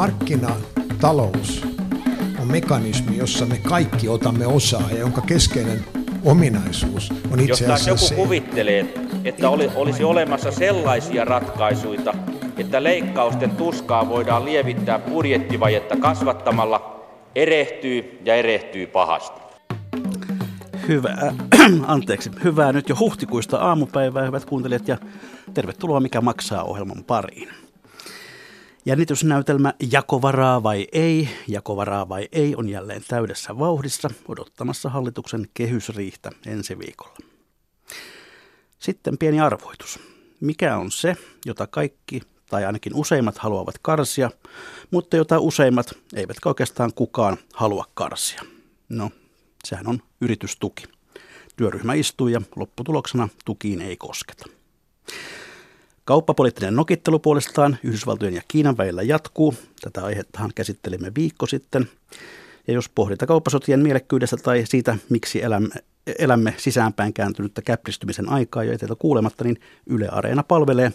markkinatalous on mekanismi, jossa me kaikki otamme osaa ja jonka keskeinen ominaisuus on itse asiassa Jos se. joku kuvittelee, että oli, olisi olemassa sellaisia ratkaisuja, että leikkausten tuskaa voidaan lievittää budjettivajetta kasvattamalla, erehtyy ja erehtyy pahasti. Hyvää, anteeksi, hyvää nyt jo huhtikuista aamupäivää, hyvät kuuntelijat, ja tervetuloa Mikä maksaa ohjelman pariin. Jännitysnäytelmä Jakovaraa vai ei, Jakovaraa vai ei on jälleen täydessä vauhdissa odottamassa hallituksen kehysriihtä ensi viikolla. Sitten pieni arvoitus. Mikä on se, jota kaikki tai ainakin useimmat haluavat karsia, mutta jota useimmat eivätkä oikeastaan kukaan halua karsia? No, sehän on yritystuki. Työryhmä istuu ja lopputuloksena tukiin ei kosketa. Kauppapoliittinen nokittelu puolestaan Yhdysvaltojen ja Kiinan välillä jatkuu. Tätä aihettahan käsittelimme viikko sitten. Ja jos pohditaan kauppasotien mielekkyydestä tai siitä, miksi elämme, elämme sisäänpäin kääntynyttä käpristymisen aikaa ja etelä kuulematta, niin Yle Areena palvelee.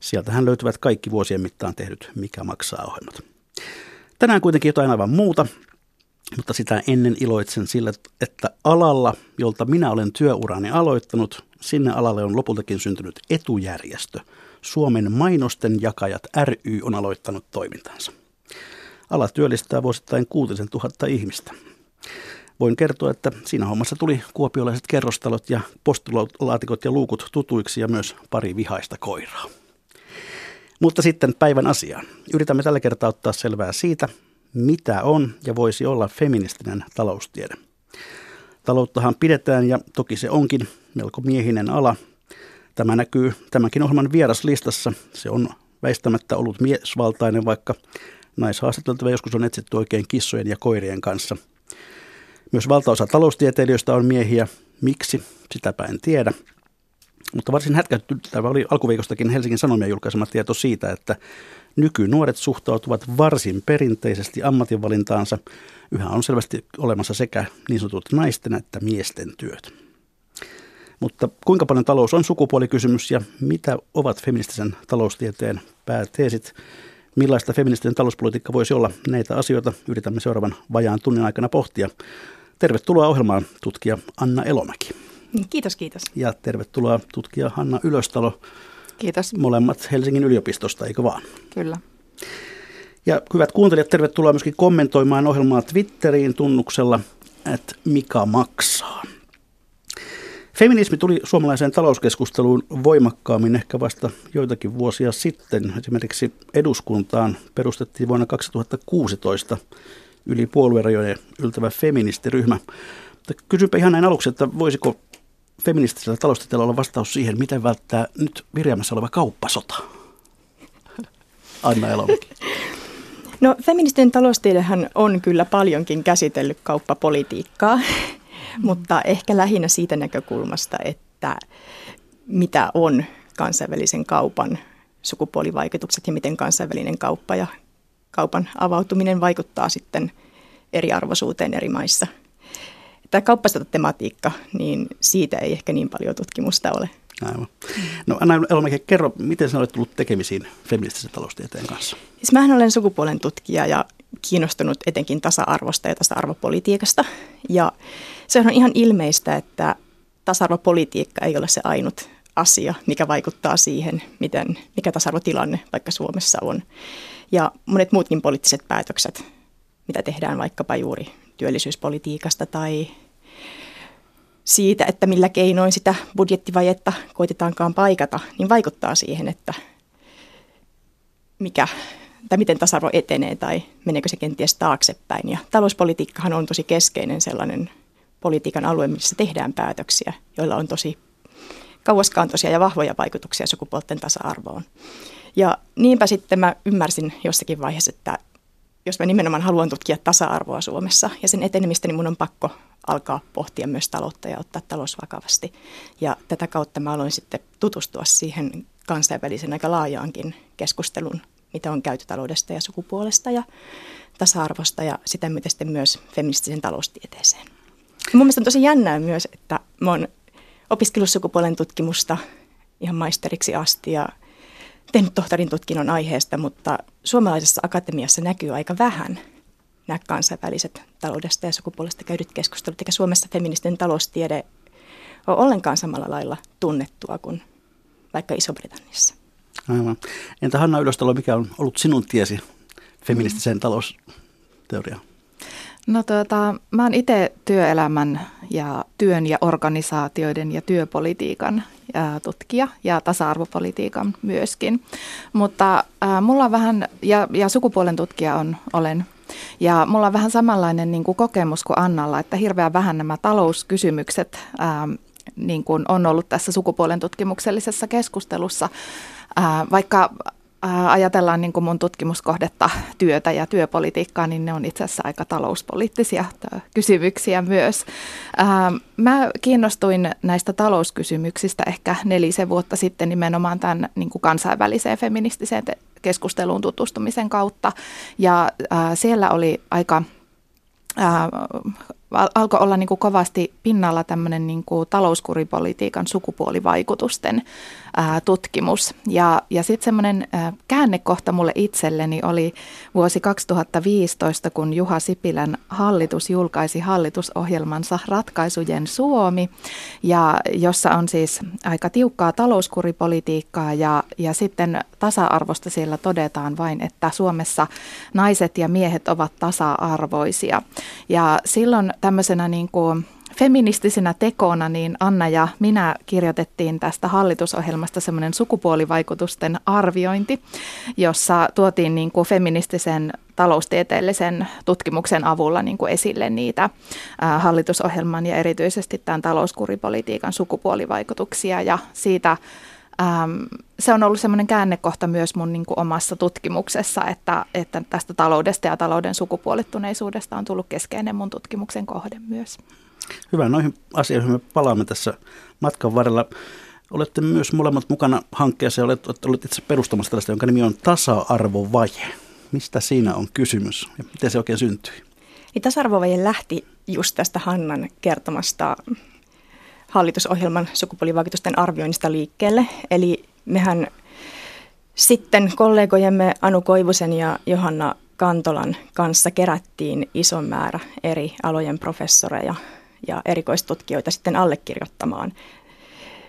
Sieltähän löytyvät kaikki vuosien mittaan tehdyt Mikä maksaa ohjelmat. Tänään kuitenkin jotain aivan muuta, mutta sitä ennen iloitsen sillä, että alalla, jolta minä olen työurani aloittanut, sinne alalle on lopultakin syntynyt etujärjestö. Suomen mainosten jakajat ry on aloittanut toimintansa. Ala työllistää vuosittain 6000 ihmistä. Voin kertoa, että siinä hommassa tuli kuopiolaiset kerrostalot ja postulaatikot ja luukut tutuiksi ja myös pari vihaista koiraa. Mutta sitten päivän asiaan. Yritämme tällä kertaa ottaa selvää siitä, mitä on ja voisi olla feministinen taloustiede. Talouttahan pidetään ja toki se onkin melko miehinen ala. Tämä näkyy tämänkin ohjelman vieraslistassa. Se on väistämättä ollut miesvaltainen, vaikka naishaastateltavia joskus on etsitty oikein kissojen ja koirien kanssa. Myös valtaosa taloustieteilijöistä on miehiä. Miksi? Sitäpä en tiedä. Mutta varsin hätkähdyttävä oli alkuviikostakin Helsingin Sanomien julkaisema tieto siitä, että nykynuoret suhtautuvat varsin perinteisesti ammatinvalintaansa. Yhä on selvästi olemassa sekä niin sanotut naisten että miesten työt. Mutta kuinka paljon talous on sukupuolikysymys ja mitä ovat feministisen taloustieteen pääteesit? Millaista feministinen talouspolitiikka voisi olla? Näitä asioita yritämme seuraavan vajaan tunnin aikana pohtia. Tervetuloa ohjelmaan tutkija Anna Elomäki. Kiitos, kiitos. Ja tervetuloa tutkija Hanna Ylöstalo. Kiitos. Molemmat Helsingin yliopistosta, eikö vaan? Kyllä. Ja hyvät kuuntelijat, tervetuloa myöskin kommentoimaan ohjelmaa Twitteriin tunnuksella, että mikä maksaa. Feminismi tuli suomalaiseen talouskeskusteluun voimakkaammin ehkä vasta joitakin vuosia sitten. Esimerkiksi eduskuntaan perustettiin vuonna 2016 yli puoluerajojen yltävä feministiryhmä. Mutta kysynpä ihan näin aluksi, että voisiko feministisellä taloustieteellä olla vastaus siihen, miten välttää nyt virjaamassa oleva kauppasota? Anna Elomäki. No feministinen taloustiedehän on kyllä paljonkin käsitellyt kauppapolitiikkaa, mutta ehkä lähinnä siitä näkökulmasta, että mitä on kansainvälisen kaupan sukupuolivaikutukset ja miten kansainvälinen kauppa ja kaupan avautuminen vaikuttaa sitten eriarvoisuuteen eri maissa. Tämä kauppasota-tematiikka, niin siitä ei ehkä niin paljon tutkimusta ole. Aivan. No Anna Elomäki, kerro, miten sinä olet tullut tekemisiin feministisen taloustieteen kanssa? Siis mähän olen sukupuolen tutkija ja kiinnostunut etenkin tasa-arvosta ja tasa-arvopolitiikasta. Ja se on ihan ilmeistä, että tasa-arvopolitiikka ei ole se ainut asia, mikä vaikuttaa siihen, miten, mikä tasa-arvotilanne vaikka Suomessa on. Ja monet muutkin poliittiset päätökset, mitä tehdään vaikkapa juuri työllisyyspolitiikasta tai siitä, että millä keinoin sitä budjettivajetta koitetaankaan paikata, niin vaikuttaa siihen, että mikä, tai miten tasa-arvo etenee tai meneekö se kenties taaksepäin. Ja talouspolitiikkahan on tosi keskeinen sellainen politiikan alue, missä tehdään päätöksiä, joilla on tosi kauaskantoisia ja vahvoja vaikutuksia sukupuolten tasa-arvoon. Ja niinpä sitten mä ymmärsin jossakin vaiheessa, että jos mä nimenomaan haluan tutkia tasa-arvoa Suomessa ja sen etenemistä, niin mun on pakko alkaa pohtia myös taloutta ja ottaa talous vakavasti. Ja tätä kautta mä aloin sitten tutustua siihen kansainvälisen aika laajaankin keskustelun, mitä on käyty taloudesta ja sukupuolesta ja tasa-arvosta ja sitä myötä sitten myös feministisen taloustieteeseen. Ja mun mielestä on tosi jännää myös, että mä oon opiskellut sukupuolen tutkimusta ihan maisteriksi asti ja tehnyt tohtorin tutkinnon aiheesta, mutta suomalaisessa akatemiassa näkyy aika vähän nämä kansainväliset taloudesta ja sukupuolesta käydyt keskustelut, eikä Suomessa feministinen taloustiede ole ollenkaan samalla lailla tunnettua kuin vaikka Iso-Britanniassa. Aivan. Entä Hanna Ylöstalo, mikä on ollut sinun tiesi feministiseen mm. talousteoriaan? No tuota, mä oon itse työelämän ja työn ja organisaatioiden ja työpolitiikan ää, tutkija ja tasa-arvopolitiikan myöskin. Mutta ää, mulla on vähän, ja, ja sukupuolen tutkija on, olen ja mulla on vähän samanlainen niin kuin kokemus kuin Annalla, että hirveän vähän nämä talouskysymykset ää, niin kuin on ollut tässä sukupuolen tutkimuksellisessa keskustelussa. Vaikka ajatellaan niin kuin mun tutkimuskohdetta työtä ja työpolitiikkaa, niin ne on itse asiassa aika talouspoliittisia kysymyksiä myös. Mä kiinnostuin näistä talouskysymyksistä ehkä nelisen vuotta sitten nimenomaan tämän niin kuin kansainväliseen feministiseen keskusteluun tutustumisen kautta. Ja siellä oli aika alkoi olla niin kuin kovasti pinnalla tämmöinen niin kuin talouskuripolitiikan sukupuolivaikutusten ää, tutkimus. Ja, ja sitten semmoinen käännekohta mulle itselleni oli vuosi 2015, kun Juha Sipilän hallitus julkaisi hallitusohjelmansa Ratkaisujen Suomi, ja jossa on siis aika tiukkaa talouskuripolitiikkaa ja, ja sitten tasa-arvosta siellä todetaan vain, että Suomessa naiset ja miehet ovat tasa-arvoisia. Ja silloin tämmöisenä niin kuin feministisenä tekona niin Anna ja minä kirjoitettiin tästä hallitusohjelmasta semmoinen sukupuolivaikutusten arviointi, jossa tuotiin niin kuin feministisen taloustieteellisen tutkimuksen avulla niin kuin esille niitä hallitusohjelman ja erityisesti tämän talouskuripolitiikan sukupuolivaikutuksia. Ja siitä Ähm, se on ollut semmoinen käännekohta myös mun niin kuin omassa tutkimuksessa, että, että tästä taloudesta ja talouden sukupuolittuneisuudesta on tullut keskeinen mun tutkimuksen kohde myös. Hyvä, noihin asioihin me palaamme tässä matkan varrella. Olette myös molemmat mukana hankkeessa ja olette, olette itse perustamassa tällaista, jonka nimi on tasa-arvovaje. Mistä siinä on kysymys ja miten se oikein syntyi? Niin tasa-arvovaje lähti just tästä Hannan kertomasta hallitusohjelman sukupuolivaikutusten arvioinnista liikkeelle. Eli mehän sitten kollegojemme Anu Koivusen ja Johanna Kantolan kanssa kerättiin ison määrä eri alojen professoreja ja erikoistutkijoita sitten allekirjoittamaan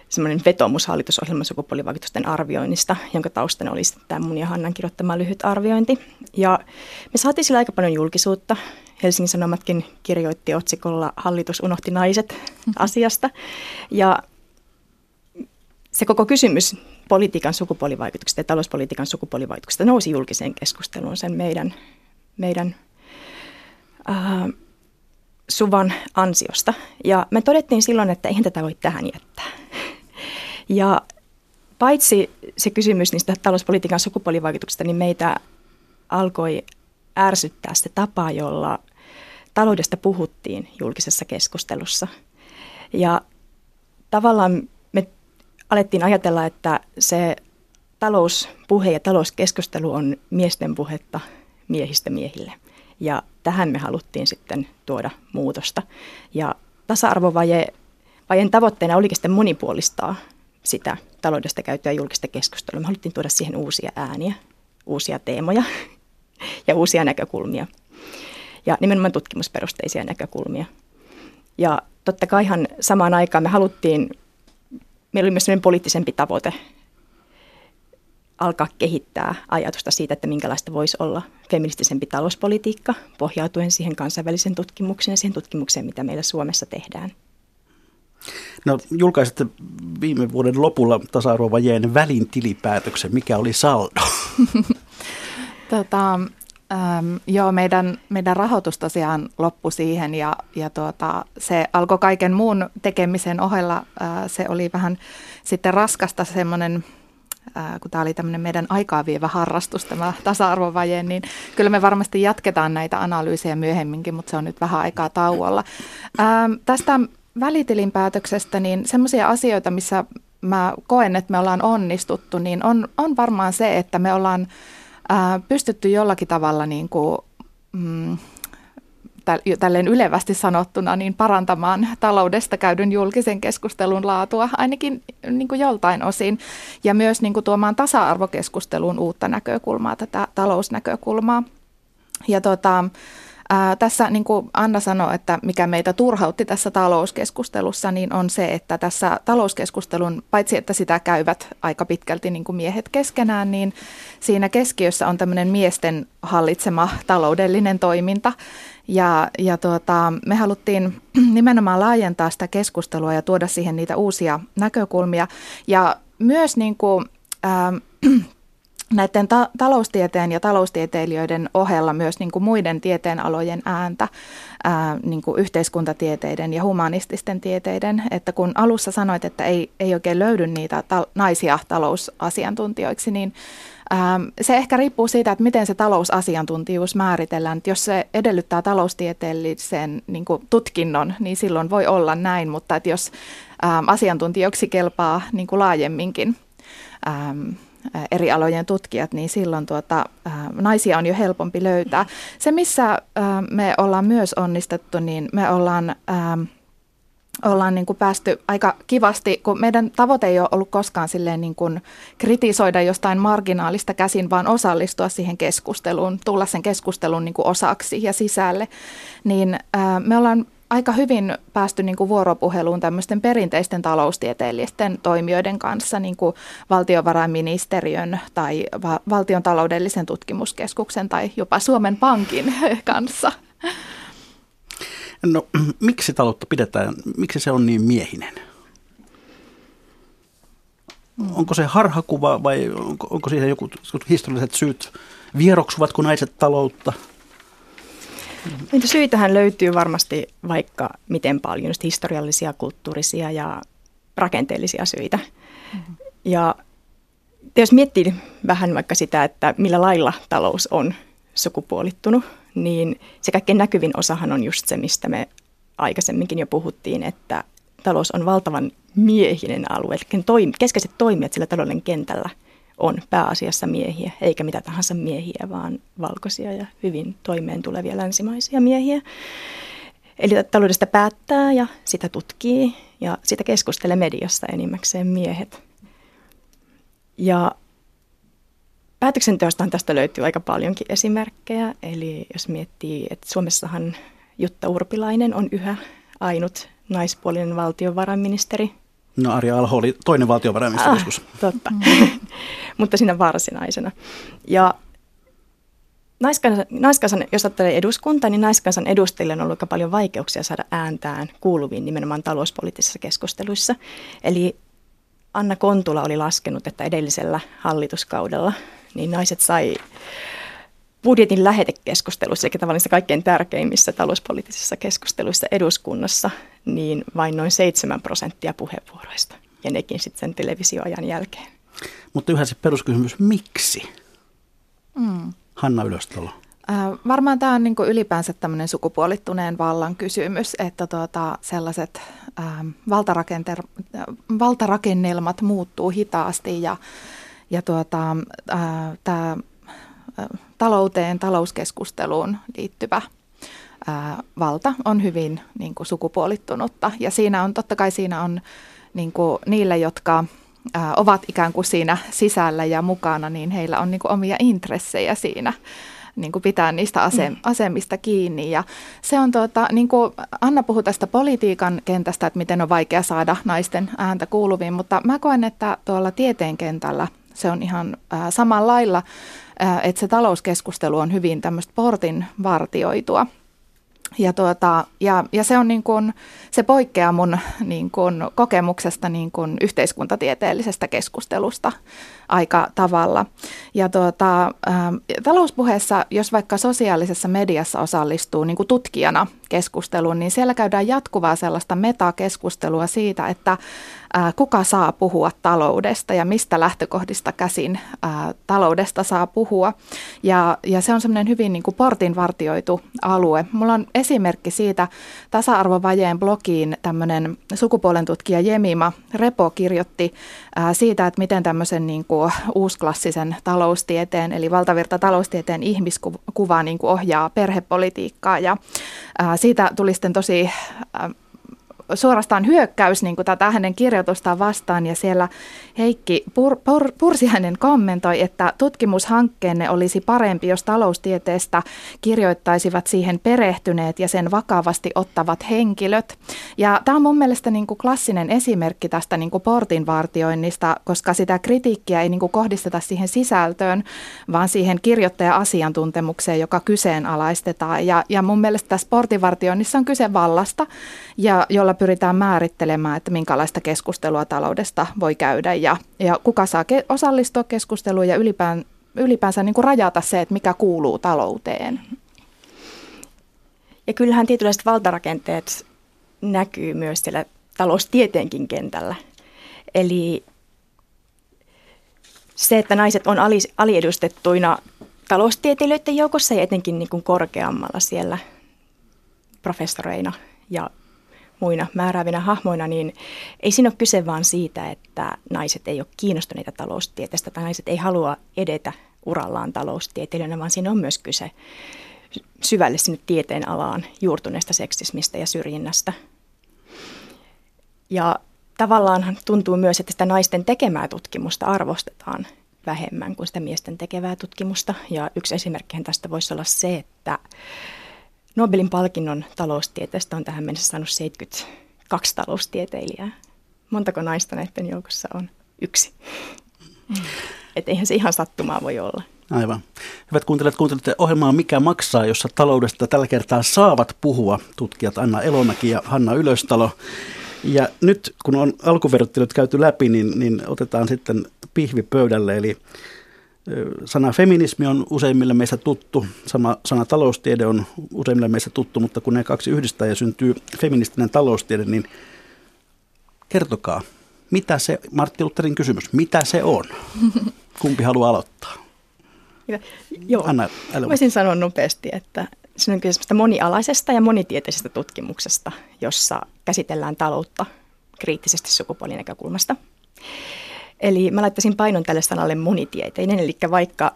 semmoinen vetomus hallitusohjelman sukupuolivaikutusten arvioinnista, jonka taustana oli tämä mun ja Hannan kirjoittama lyhyt arviointi. Ja me saatiin sillä aika paljon julkisuutta. Helsingin Sanomatkin kirjoitti otsikolla Hallitus unohti naiset asiasta. Ja se koko kysymys politiikan sukupuolivaikutuksista ja talouspolitiikan sukupuolivaikutuksista nousi julkiseen keskusteluun sen meidän, meidän äh, Suvan ansiosta. Ja me todettiin silloin, että eihän tätä voi tähän jättää. Ja paitsi se kysymys niistä talouspolitiikan sukupuolivaikutuksista, niin meitä alkoi ärsyttää se tapa, jolla taloudesta puhuttiin julkisessa keskustelussa. Ja tavallaan me alettiin ajatella, että se talouspuhe ja talouskeskustelu on miesten puhetta miehistä miehille. Ja tähän me haluttiin sitten tuoda muutosta. Ja tasa-arvovaje vajeen tavoitteena olikin sitten monipuolistaa sitä taloudesta käytyä julkista keskustelua. Me haluttiin tuoda siihen uusia ääniä, uusia teemoja ja uusia näkökulmia. Ja nimenomaan tutkimusperusteisia näkökulmia. Ja totta kaihan samaan aikaan me haluttiin, meillä oli myös sellainen poliittisempi tavoite alkaa kehittää ajatusta siitä, että minkälaista voisi olla feministisempi talouspolitiikka pohjautuen siihen kansainvälisen tutkimukseen ja siihen tutkimukseen, mitä meillä Suomessa tehdään. No, julkaisitte viime vuoden lopulla tasa-arvovajeen välintilipäätöksen. Mikä oli saldo? tota, ähm, joo, meidän, meidän rahoitus tosiaan loppui siihen ja, ja tuota, se alkoi kaiken muun tekemisen ohella. Äh, se oli vähän sitten raskasta semmoinen kun tämä oli tämmöinen meidän aikaa vievä harrastus, tämä tasa-arvovaje, niin kyllä me varmasti jatketaan näitä analyysejä myöhemminkin, mutta se on nyt vähän aikaa tauolla. Ähm, tästä välitilinpäätöksestä, niin semmoisia asioita, missä mä koen, että me ollaan onnistuttu, niin on, on varmaan se, että me ollaan pystytty jollakin tavalla niin kuin, mm, tälleen ylevästi sanottuna niin parantamaan taloudesta käydyn julkisen keskustelun laatua ainakin niin kuin joltain osin ja myös niin kuin tuomaan tasa-arvokeskusteluun uutta näkökulmaa, tätä talousnäkökulmaa. Ja tota, Ää, tässä niin kuin Anna sanoi, että mikä meitä turhautti tässä talouskeskustelussa, niin on se, että tässä talouskeskustelun, paitsi että sitä käyvät aika pitkälti niin kuin miehet keskenään, niin siinä keskiössä on tämmöinen miesten hallitsema taloudellinen toiminta. Ja, ja tuota, me haluttiin nimenomaan laajentaa sitä keskustelua ja tuoda siihen niitä uusia näkökulmia. Ja myös niin kuin, ää, näiden ta- taloustieteen ja taloustieteilijöiden ohella myös niin kuin muiden tieteenalojen ääntä, ää, niin kuin yhteiskuntatieteiden ja humanististen tieteiden. Että kun alussa sanoit, että ei, ei oikein löydy niitä ta- naisia talousasiantuntijoiksi, niin ää, se ehkä riippuu siitä, että miten se talousasiantuntijuus määritellään. Että jos se edellyttää taloustieteellisen niin kuin tutkinnon, niin silloin voi olla näin, mutta että jos ää, asiantuntijoiksi kelpaa niin kuin laajemminkin, ää, eri alojen tutkijat, niin silloin tuota, naisia on jo helpompi löytää. Se, missä me ollaan myös onnistettu, niin me ollaan ollaan niin kuin päästy aika kivasti, kun meidän tavoite ei ole ollut koskaan silleen niin kuin kritisoida jostain marginaalista käsin, vaan osallistua siihen keskusteluun, tulla sen keskustelun niin kuin osaksi ja sisälle, niin me ollaan aika hyvin päästy niin kuin vuoropuheluun tämmöisten perinteisten taloustieteellisten toimijoiden kanssa, niin kuin valtiovarainministeriön tai va- valtion taloudellisen tutkimuskeskuksen tai jopa Suomen Pankin kanssa. No miksi taloutta pidetään, miksi se on niin miehinen? Onko se harhakuva vai onko, onko siihen joku historialliset syyt? Vieroksuvatko naiset taloutta? Niitä syitähän löytyy varmasti vaikka miten paljon, just historiallisia, kulttuurisia ja rakenteellisia syitä. Mm-hmm. Ja jos miettii vähän vaikka sitä, että millä lailla talous on sukupuolittunut, niin se kaikkein näkyvin osahan on just se, mistä me aikaisemminkin jo puhuttiin, että talous on valtavan miehinen alue. Eli keskeiset toimijat sillä talouden kentällä – on pääasiassa miehiä, eikä mitä tahansa miehiä, vaan valkoisia ja hyvin toimeen tulevia länsimaisia miehiä. Eli taloudesta päättää ja sitä tutkii ja sitä keskustelee mediassa enimmäkseen miehet. Ja päätöksenteostahan tästä löytyy aika paljonkin esimerkkejä. Eli jos miettii, että Suomessahan Jutta Urpilainen on yhä ainut naispuolinen valtiovarainministeri. No Arja Alho oli toinen valtiovarainministeri ah, Totta, mm. mutta siinä varsinaisena. Ja naiskansan, naiskansan, jos ajattelee eduskunta, niin naiskansan edustajille on ollut aika paljon vaikeuksia saada ääntään kuuluviin nimenomaan talouspoliittisissa keskusteluissa. Eli Anna Kontula oli laskenut, että edellisellä hallituskaudella niin naiset sai budjetin lähetekeskustelussa, eli tavallaan kaikkein tärkeimmissä talouspoliittisissa keskusteluissa eduskunnassa, niin vain noin 7 prosenttia puheenvuoroista, ja nekin sitten sen televisioajan jälkeen. Mutta yhä se peruskysymys, miksi? Mm. Hanna Ylöstalo. Äh, varmaan tämä on niinku ylipäänsä tämmöinen sukupuolittuneen vallan kysymys, että tuota, sellaiset äh, valtarakennelmat muuttuu hitaasti ja, ja tuota, äh, tämä talouteen, talouskeskusteluun liittyvä ää, valta on hyvin niin kuin, sukupuolittunutta. Ja siinä on, totta kai siinä on niin kuin, niille, jotka ää, ovat ikään kuin siinä sisällä ja mukana, niin heillä on niin kuin, omia intressejä siinä niin kuin pitää niistä mm. asemista kiinni. Ja se on tuota, niin kuin Anna puhui tästä politiikan kentästä, että miten on vaikea saada naisten ääntä kuuluviin, mutta mä koen, että tuolla tieteen kentällä se on ihan äh, samalla lailla että se talouskeskustelu on hyvin tämmöistä portin vartioitua. Ja, tuota, ja, ja se, on niin kuin, se poikkeaa mun niin kuin, kokemuksesta niin kuin yhteiskuntatieteellisestä keskustelusta aika tavalla. Ja tuota, ä, talouspuheessa, jos vaikka sosiaalisessa mediassa osallistuu niin kuin tutkijana keskusteluun, niin siellä käydään jatkuvaa sellaista metakeskustelua siitä, että ä, kuka saa puhua taloudesta ja mistä lähtökohdista käsin ä, taloudesta saa puhua. Ja, ja se on semmoinen hyvin niin kuin portinvartioitu alue. Mulla on esimerkki siitä tasa-arvovajeen blogiin tämmöinen sukupuolen tutkija Jemima Repo kirjoitti ä, siitä, että miten tämmöisen niin kuin kuin uusklassisen taloustieteen, eli valtavirta taloustieteen ihmiskuva niin kuin ohjaa perhepolitiikkaa. Ja ää, siitä tuli sitten tosi ää, suorastaan hyökkäys niin kuin tätä hänen kirjoitustaan vastaan ja siellä Heikki Pur, Pur, Pursiainen kommentoi, että tutkimushankkeenne olisi parempi, jos taloustieteestä kirjoittaisivat siihen perehtyneet ja sen vakavasti ottavat henkilöt. Ja tämä on mun mielestä niin kuin klassinen esimerkki tästä niin kuin portinvartioinnista, koska sitä kritiikkiä ei niin kuin kohdisteta siihen sisältöön, vaan siihen kirjoittaja-asiantuntemukseen, joka kyseenalaistetaan. Ja, ja mun mielestä tässä portinvartioinnissa on kyse vallasta, ja jolla pyritään määrittelemään, että minkälaista keskustelua taloudesta voi käydä ja, ja kuka saa ke- osallistua keskusteluun ja ylipään, ylipäänsä niin kuin rajata se, että mikä kuuluu talouteen. Ja kyllähän tietynlaiset valtarakenteet näkyy myös siellä taloustieteenkin kentällä. Eli se, että naiset on aliedustettuina taloustieteilijöiden joukossa ja etenkin niin kuin korkeammalla siellä professoreina ja muina määräävinä hahmoina, niin ei siinä ole kyse vaan siitä, että naiset ei ole kiinnostuneita taloustieteestä tai naiset ei halua edetä urallaan taloustieteilijöinä, vaan siinä on myös kyse syvälle sinne tieteen alaan juurtuneesta seksismistä ja syrjinnästä. Ja tavallaan tuntuu myös, että sitä naisten tekemää tutkimusta arvostetaan vähemmän kuin sitä miesten tekevää tutkimusta. Ja yksi esimerkki tästä voisi olla se, että Nobelin palkinnon taloustieteestä on tähän mennessä saanut 72 taloustieteilijää. Montako naista näiden joukossa on? Yksi. Mm. Että eihän se ihan sattumaa voi olla. Aivan. Hyvät kuuntelijat, kuuntelette ohjelmaa Mikä maksaa, jossa taloudesta tällä kertaa saavat puhua tutkijat Anna Elomäki ja Hanna Ylöstalo. Ja nyt kun on alkuverottelut käyty läpi, niin, niin otetaan sitten pihvi pöydälle, eli Sana feminismi on useimmille meistä tuttu, sama sana taloustiede on useimmille meistä tuttu, mutta kun ne kaksi yhdistää ja syntyy feministinen taloustiede, niin kertokaa, mitä se, Martti Lutherin kysymys, mitä se on? Kumpi haluaa aloittaa? Joo, Anna, älä... voisin sanoa nopeasti, että se on kyse monialaisesta ja monitieteisestä tutkimuksesta, jossa käsitellään taloutta kriittisesti sukupuolinäkökulmasta. Eli mä laittaisin painon tälle sanalle monitieteinen, eli vaikka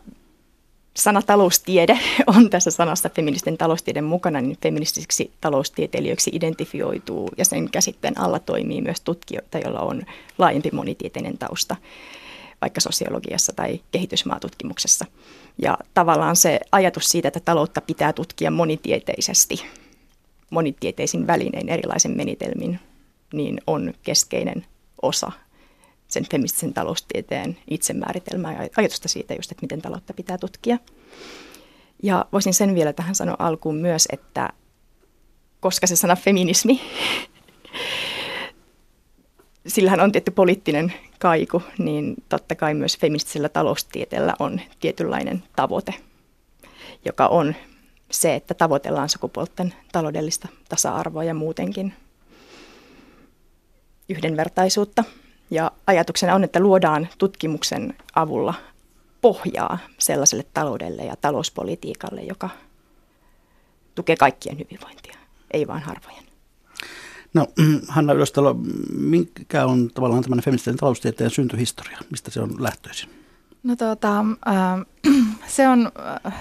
sana taloustiede on tässä sanassa feministinen taloustiede mukana, niin feministisiksi taloustieteilijöiksi identifioituu ja sen käsitteen alla toimii myös tutkijoita, joilla on laajempi monitieteinen tausta vaikka sosiologiassa tai kehitysmaatutkimuksessa. Ja tavallaan se ajatus siitä, että taloutta pitää tutkia monitieteisesti, monitieteisin välinein erilaisen menitelmin, niin on keskeinen osa sen feministisen taloustieteen itsemääritelmää ja ajatusta siitä just, että miten taloutta pitää tutkia. Ja voisin sen vielä tähän sanoa alkuun myös, että koska se sana feminismi, sillähän on tietty poliittinen kaiku, niin totta kai myös feministisellä taloustieteellä on tietynlainen tavoite, joka on se, että tavoitellaan sukupuolten taloudellista tasa-arvoa ja muutenkin yhdenvertaisuutta – ja ajatuksena on, että luodaan tutkimuksen avulla pohjaa sellaiselle taloudelle ja talouspolitiikalle, joka tukee kaikkien hyvinvointia, ei vain harvojen. No Hanna Ylöstalo, mikä on tavallaan tämmöinen feministinen taloustieteen syntyhistoria? Mistä se on lähtöisin? No tuota, äh, se on äh,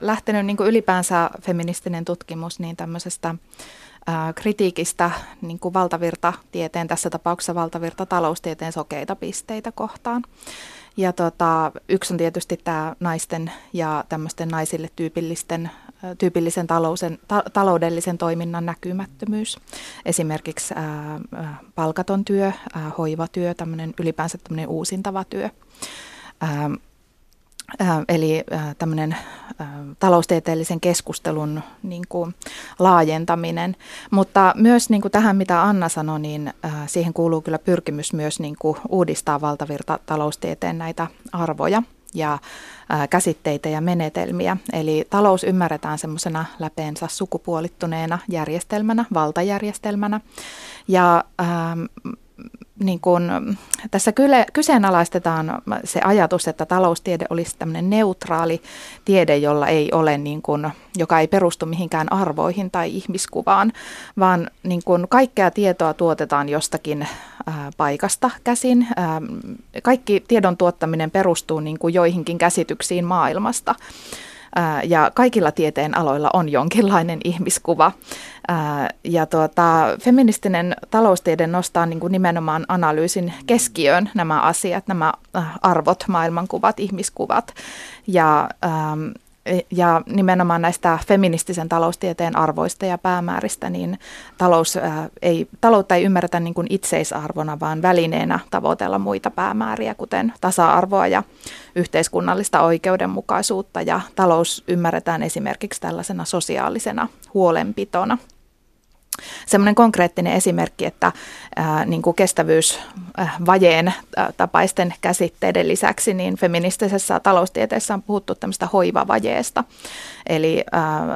lähtenyt niin kuin ylipäänsä feministinen tutkimus niin tämmöisestä kritiikistä niin kuin valtavirtatieteen, tässä tapauksessa valtavirta taloustieteen sokeita pisteitä kohtaan. Ja tota, yksi on tietysti tämä naisten ja tämmöisten naisille tyypillisten, tyypillisen talousen, ta, taloudellisen toiminnan näkymättömyys. Esimerkiksi ää, palkaton työ, ää, hoivatyö, tämmöinen ylipäänsä tämmöinen uusintava työ. Ää, Eli tämmöinen taloustieteellisen keskustelun niin kuin laajentaminen. Mutta myös niin kuin tähän, mitä Anna sanoi, niin siihen kuuluu kyllä pyrkimys myös niin kuin uudistaa valtavirta taloustieteen näitä arvoja ja käsitteitä ja menetelmiä. Eli talous ymmärretään semmoisena läpeensä sukupuolittuneena järjestelmänä, valtajärjestelmänä. Ja niin kuin, tässä kyle, kyseenalaistetaan se ajatus, että taloustiede olisi tämmöinen neutraali tiede, jolla ei ole, niin kuin, joka ei perustu mihinkään arvoihin tai ihmiskuvaan, vaan niin kuin, kaikkea tietoa tuotetaan jostakin ää, paikasta käsin. Ää, kaikki tiedon tuottaminen perustuu niin kuin joihinkin käsityksiin maailmasta ja kaikilla tieteen aloilla on jonkinlainen ihmiskuva. Ja tuota, feministinen taloustiede nostaa niin kuin nimenomaan analyysin keskiöön nämä asiat, nämä arvot, maailmankuvat, ihmiskuvat. Ja ähm, ja nimenomaan näistä feministisen taloustieteen arvoista ja päämääristä, niin talous, ää, ei, taloutta ei ymmärretä niin kuin itseisarvona, vaan välineenä tavoitella muita päämääriä, kuten tasa-arvoa ja yhteiskunnallista oikeudenmukaisuutta. Ja talous ymmärretään esimerkiksi tällaisena sosiaalisena huolenpitona – Semmoinen konkreettinen esimerkki, että ää, niin kuin kestävyysvajeen ää, tapaisten käsitteiden lisäksi, niin feministisessä taloustieteessä on puhuttu tämmöistä hoivavajeesta. Eli ää,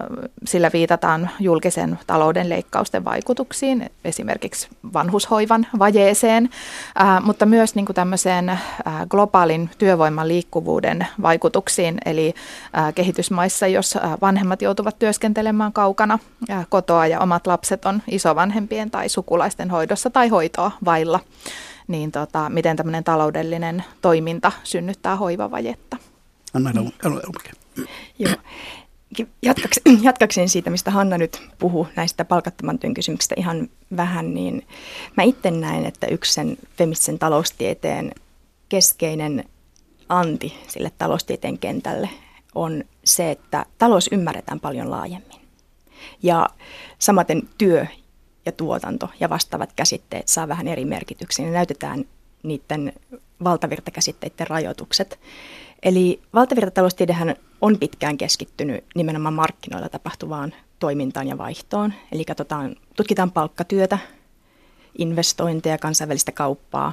sillä viitataan julkisen talouden leikkausten vaikutuksiin, esimerkiksi vanhushoivan vajeeseen, ää, mutta myös niin kuin tämmöiseen ää, globaalin työvoiman liikkuvuuden vaikutuksiin, eli ää, kehitysmaissa, jos vanhemmat joutuvat työskentelemään kaukana ää, kotoa ja omat lapset on isovanhempien tai sukulaisten hoidossa tai hoitoa vailla, niin tota, miten tämmöinen taloudellinen toiminta synnyttää hoivavajetta. Anna Joo. Jatkaksi, jatkakseni siitä, mistä Hanna nyt puhuu näistä palkattoman työn kysymyksistä ihan vähän, niin mä itse näen, että yksi sen feministisen taloustieteen keskeinen anti sille taloustieteen kentälle on se, että talous ymmärretään paljon laajemmin. Ja samaten työ ja tuotanto ja vastaavat käsitteet saa vähän eri merkityksiä. Ne näytetään niiden valtavirtakäsitteiden rajoitukset. Eli valtavirtataloustiedehän on pitkään keskittynyt nimenomaan markkinoilla tapahtuvaan toimintaan ja vaihtoon. Eli katsotaan, tutkitaan palkkatyötä, investointeja, kansainvälistä kauppaa.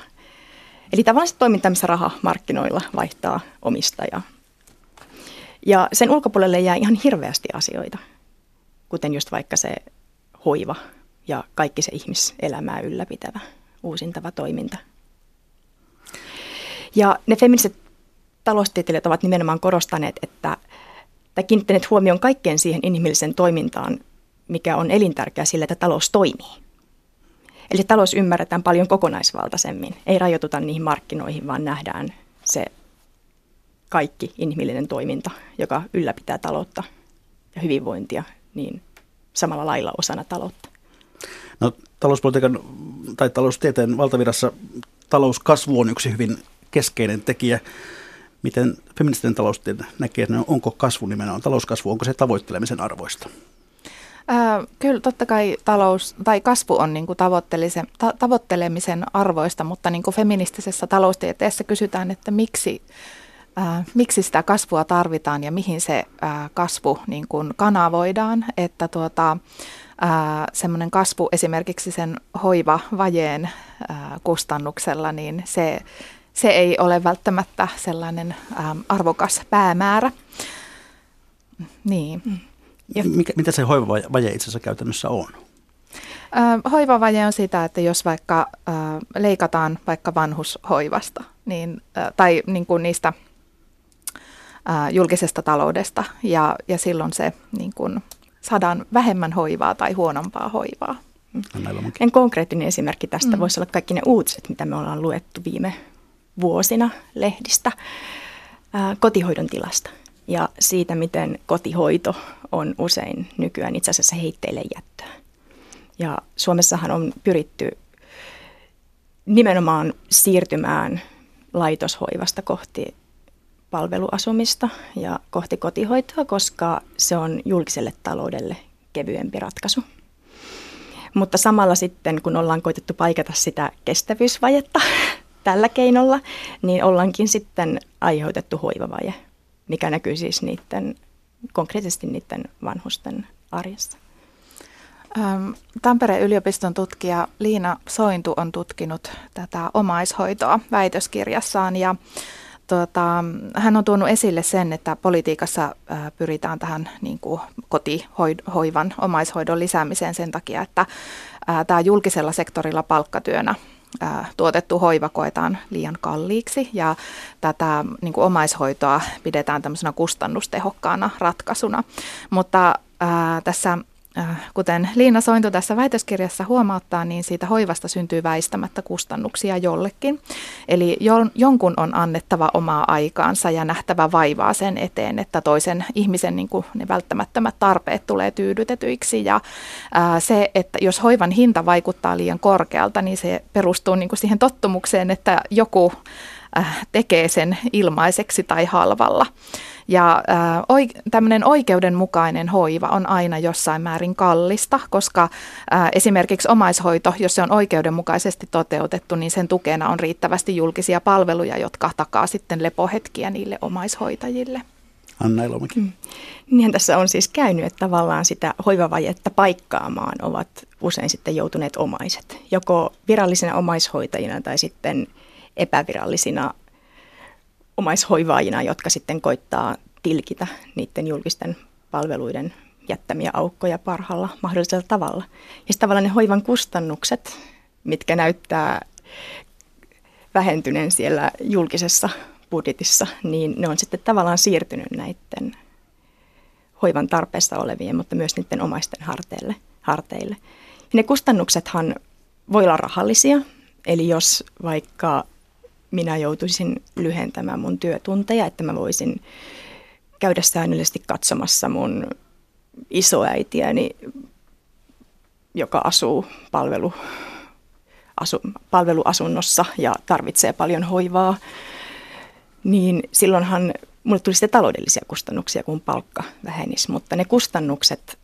Eli tavallaan se toiminta, missä raha markkinoilla vaihtaa omistajaa. Ja sen ulkopuolelle jää ihan hirveästi asioita, kuten just vaikka se hoiva ja kaikki se ihmiselämää ylläpitävä, uusintava toiminta. Ja ne feministiset taloustieteilijät ovat nimenomaan korostaneet, että tai kiinnittäneet huomioon kaikkeen siihen inhimilliseen toimintaan, mikä on elintärkeää sille, että talous toimii. Eli talous ymmärretään paljon kokonaisvaltaisemmin. Ei rajoituta niihin markkinoihin, vaan nähdään se kaikki inhimillinen toiminta, joka ylläpitää taloutta ja hyvinvointia, niin samalla lailla osana taloutta. No, talouspolitiikan tai taloustieteen valtavirassa talouskasvu on yksi hyvin keskeinen tekijä. Miten feministinen taloustiede näkee, että onko kasvu nimenomaan talouskasvu, onko se tavoittelemisen arvoista? Kyllä totta kai talous tai kasvu on niin kuin ta- tavoittelemisen arvoista, mutta niin kuin feministisessä taloustieteessä kysytään, että miksi, ää, miksi sitä kasvua tarvitaan ja mihin se ää, kasvu niin kuin kanavoidaan. Että tuota, semmoinen kasvu esimerkiksi sen hoivavajeen kustannuksella, niin se se ei ole välttämättä sellainen ähm, arvokas päämäärä. Niin. Mm. Ja, Mikä, mitä se hoivavaje itse asiassa käytännössä on? Äh, hoivavaje on sitä, että jos vaikka äh, leikataan vaikka vanhushoivasta niin, äh, tai niin kuin niistä julkisesta taloudesta ja, ja silloin se niin kuin, saadaan vähemmän hoivaa tai huonompaa hoivaa. En konkreettinen esimerkki tästä mm. voisi olla kaikki ne uutiset, mitä me ollaan luettu viime vuosina lehdistä ää, kotihoidon tilasta ja siitä, miten kotihoito on usein nykyään itse asiassa heitteille jättöä. Ja Suomessahan on pyritty nimenomaan siirtymään laitoshoivasta kohti palveluasumista ja kohti kotihoitoa, koska se on julkiselle taloudelle kevyempi ratkaisu. Mutta samalla sitten, kun ollaan koitettu paikata sitä kestävyysvajetta tällä keinolla, niin ollaankin sitten aiheutettu hoivavaje, mikä näkyy siis niiden, konkreettisesti niiden vanhusten arjessa. Tampereen yliopiston tutkija Liina Sointu on tutkinut tätä omaishoitoa väitöskirjassaan ja tuota, hän on tuonut esille sen, että politiikassa pyritään tähän niin kuin kotihoivan omaishoidon lisäämiseen sen takia, että tämä julkisella sektorilla palkkatyönä tuotettu hoiva koetaan liian kalliiksi ja tätä niin kuin omaishoitoa pidetään tämmöisenä kustannustehokkaana ratkaisuna. Mutta ää, tässä kuten Liina Sointu tässä väitöskirjassa huomauttaa, niin siitä hoivasta syntyy väistämättä kustannuksia jollekin. Eli jonkun on annettava omaa aikaansa ja nähtävä vaivaa sen eteen, että toisen ihmisen niin kuin ne välttämättömät tarpeet tulee tyydytetyiksi. Ja äh, se, että jos hoivan hinta vaikuttaa liian korkealta, niin se perustuu niin kuin siihen tottumukseen, että joku äh, tekee sen ilmaiseksi tai halvalla. Ja tämmöinen oikeudenmukainen hoiva on aina jossain määrin kallista, koska esimerkiksi omaishoito, jos se on oikeudenmukaisesti toteutettu, niin sen tukena on riittävästi julkisia palveluja, jotka takaa sitten lepohetkiä niille omaishoitajille. Anna Ilomäki. Mm. Niin tässä on siis käynyt, että tavallaan sitä hoivavajetta paikkaamaan ovat usein sitten joutuneet omaiset, joko virallisina omaishoitajina tai sitten epävirallisina omaishoivaajina, jotka sitten koittaa tilkitä niiden julkisten palveluiden jättämiä aukkoja parhaalla mahdollisella tavalla. Ja tavallaan ne hoivan kustannukset, mitkä näyttää vähentyneen siellä julkisessa budjetissa, niin ne on sitten tavallaan siirtynyt näiden hoivan tarpeessa olevien, mutta myös niiden omaisten harteille. harteille. Ja ne kustannuksethan voi olla rahallisia, eli jos vaikka minä joutuisin lyhentämään mun työtunteja, että mä voisin käydä säännöllisesti katsomassa mun isoäitiäni, joka asuu palvelu, asu, palveluasunnossa ja tarvitsee paljon hoivaa, niin silloinhan mulle tuli sitten taloudellisia kustannuksia, kun palkka vähenisi, mutta ne kustannukset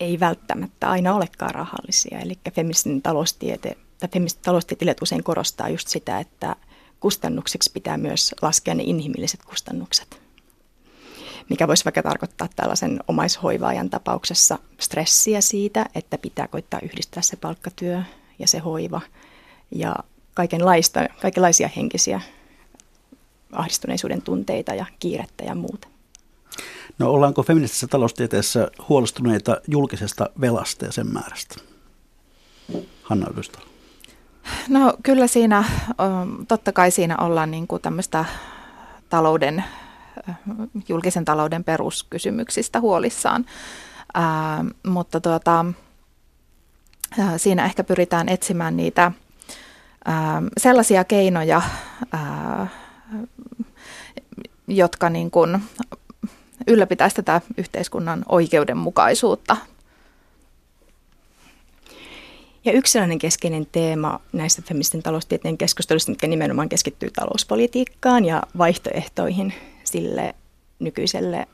ei välttämättä aina olekaan rahallisia. Eli feministinen taloustiete, tai feministiset taloustieteilijät usein korostaa just sitä, että – kustannuksiksi pitää myös laskea ne inhimilliset kustannukset, mikä voisi vaikka tarkoittaa tällaisen omaishoivaajan tapauksessa stressiä siitä, että pitää koittaa yhdistää se palkkatyö ja se hoiva ja kaikenlaista, kaikenlaisia henkisiä ahdistuneisuuden tunteita ja kiirettä ja muuta. No ollaanko feministisessä taloustieteessä huolestuneita julkisesta velasta ja sen määrästä? Hanna Ylistalo. No kyllä siinä, totta kai siinä ollaan niin kuin tämmöistä talouden, julkisen talouden peruskysymyksistä huolissaan, Ää, mutta tuota, siinä ehkä pyritään etsimään niitä ää, sellaisia keinoja, ää, jotka niin kuin ylläpitäisi tätä yhteiskunnan oikeudenmukaisuutta ja yksi sellainen keskeinen teema näistä feministisen taloustieteen keskusteluista, mikä nimenomaan keskittyy talouspolitiikkaan ja vaihtoehtoihin sille nykyiselle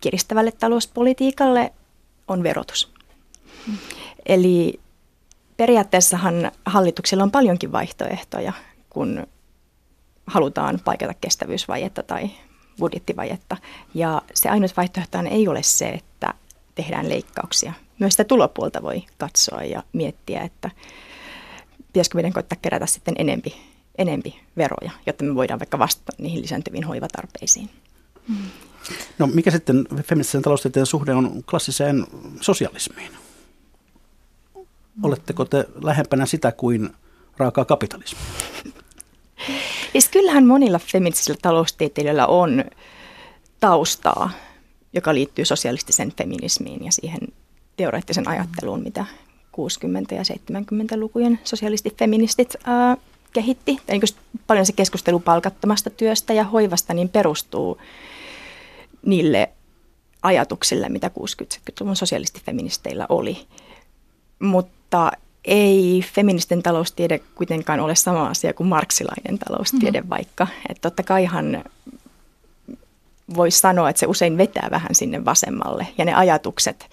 kiristävälle talouspolitiikalle, on verotus. Eli periaatteessahan hallituksella on paljonkin vaihtoehtoja, kun halutaan paikata kestävyysvajetta tai budjettivajetta. Ja se ainut vaihtoehto ei ole se, että tehdään leikkauksia myös sitä tulopuolta voi katsoa ja miettiä, että pitäisikö meidän koittaa kerätä sitten enempi, enempi veroja, jotta me voidaan vaikka vastata niihin lisääntyviin hoivatarpeisiin. No mikä sitten feministisen taloustieteen suhde on klassiseen sosialismiin? Oletteko te lähempänä sitä kuin raakaa kapitalismia? Siis kyllähän monilla feministisillä taloustieteilijöillä on taustaa, joka liittyy sosialistiseen feminismiin ja siihen teoreettisen ajatteluun, mitä 60- ja 70-lukujen sosialistit-feministit ää, kehitti. Eli paljon se keskustelu palkattomasta työstä ja hoivasta niin perustuu niille ajatuksille, mitä 60-70-luvun sosialistifeministeillä oli. Mutta ei feministen taloustiede kuitenkaan ole sama asia kuin marksilainen taloustiede, mm-hmm. vaikka. Että totta kaihan voisi sanoa, että se usein vetää vähän sinne vasemmalle. Ja ne ajatukset,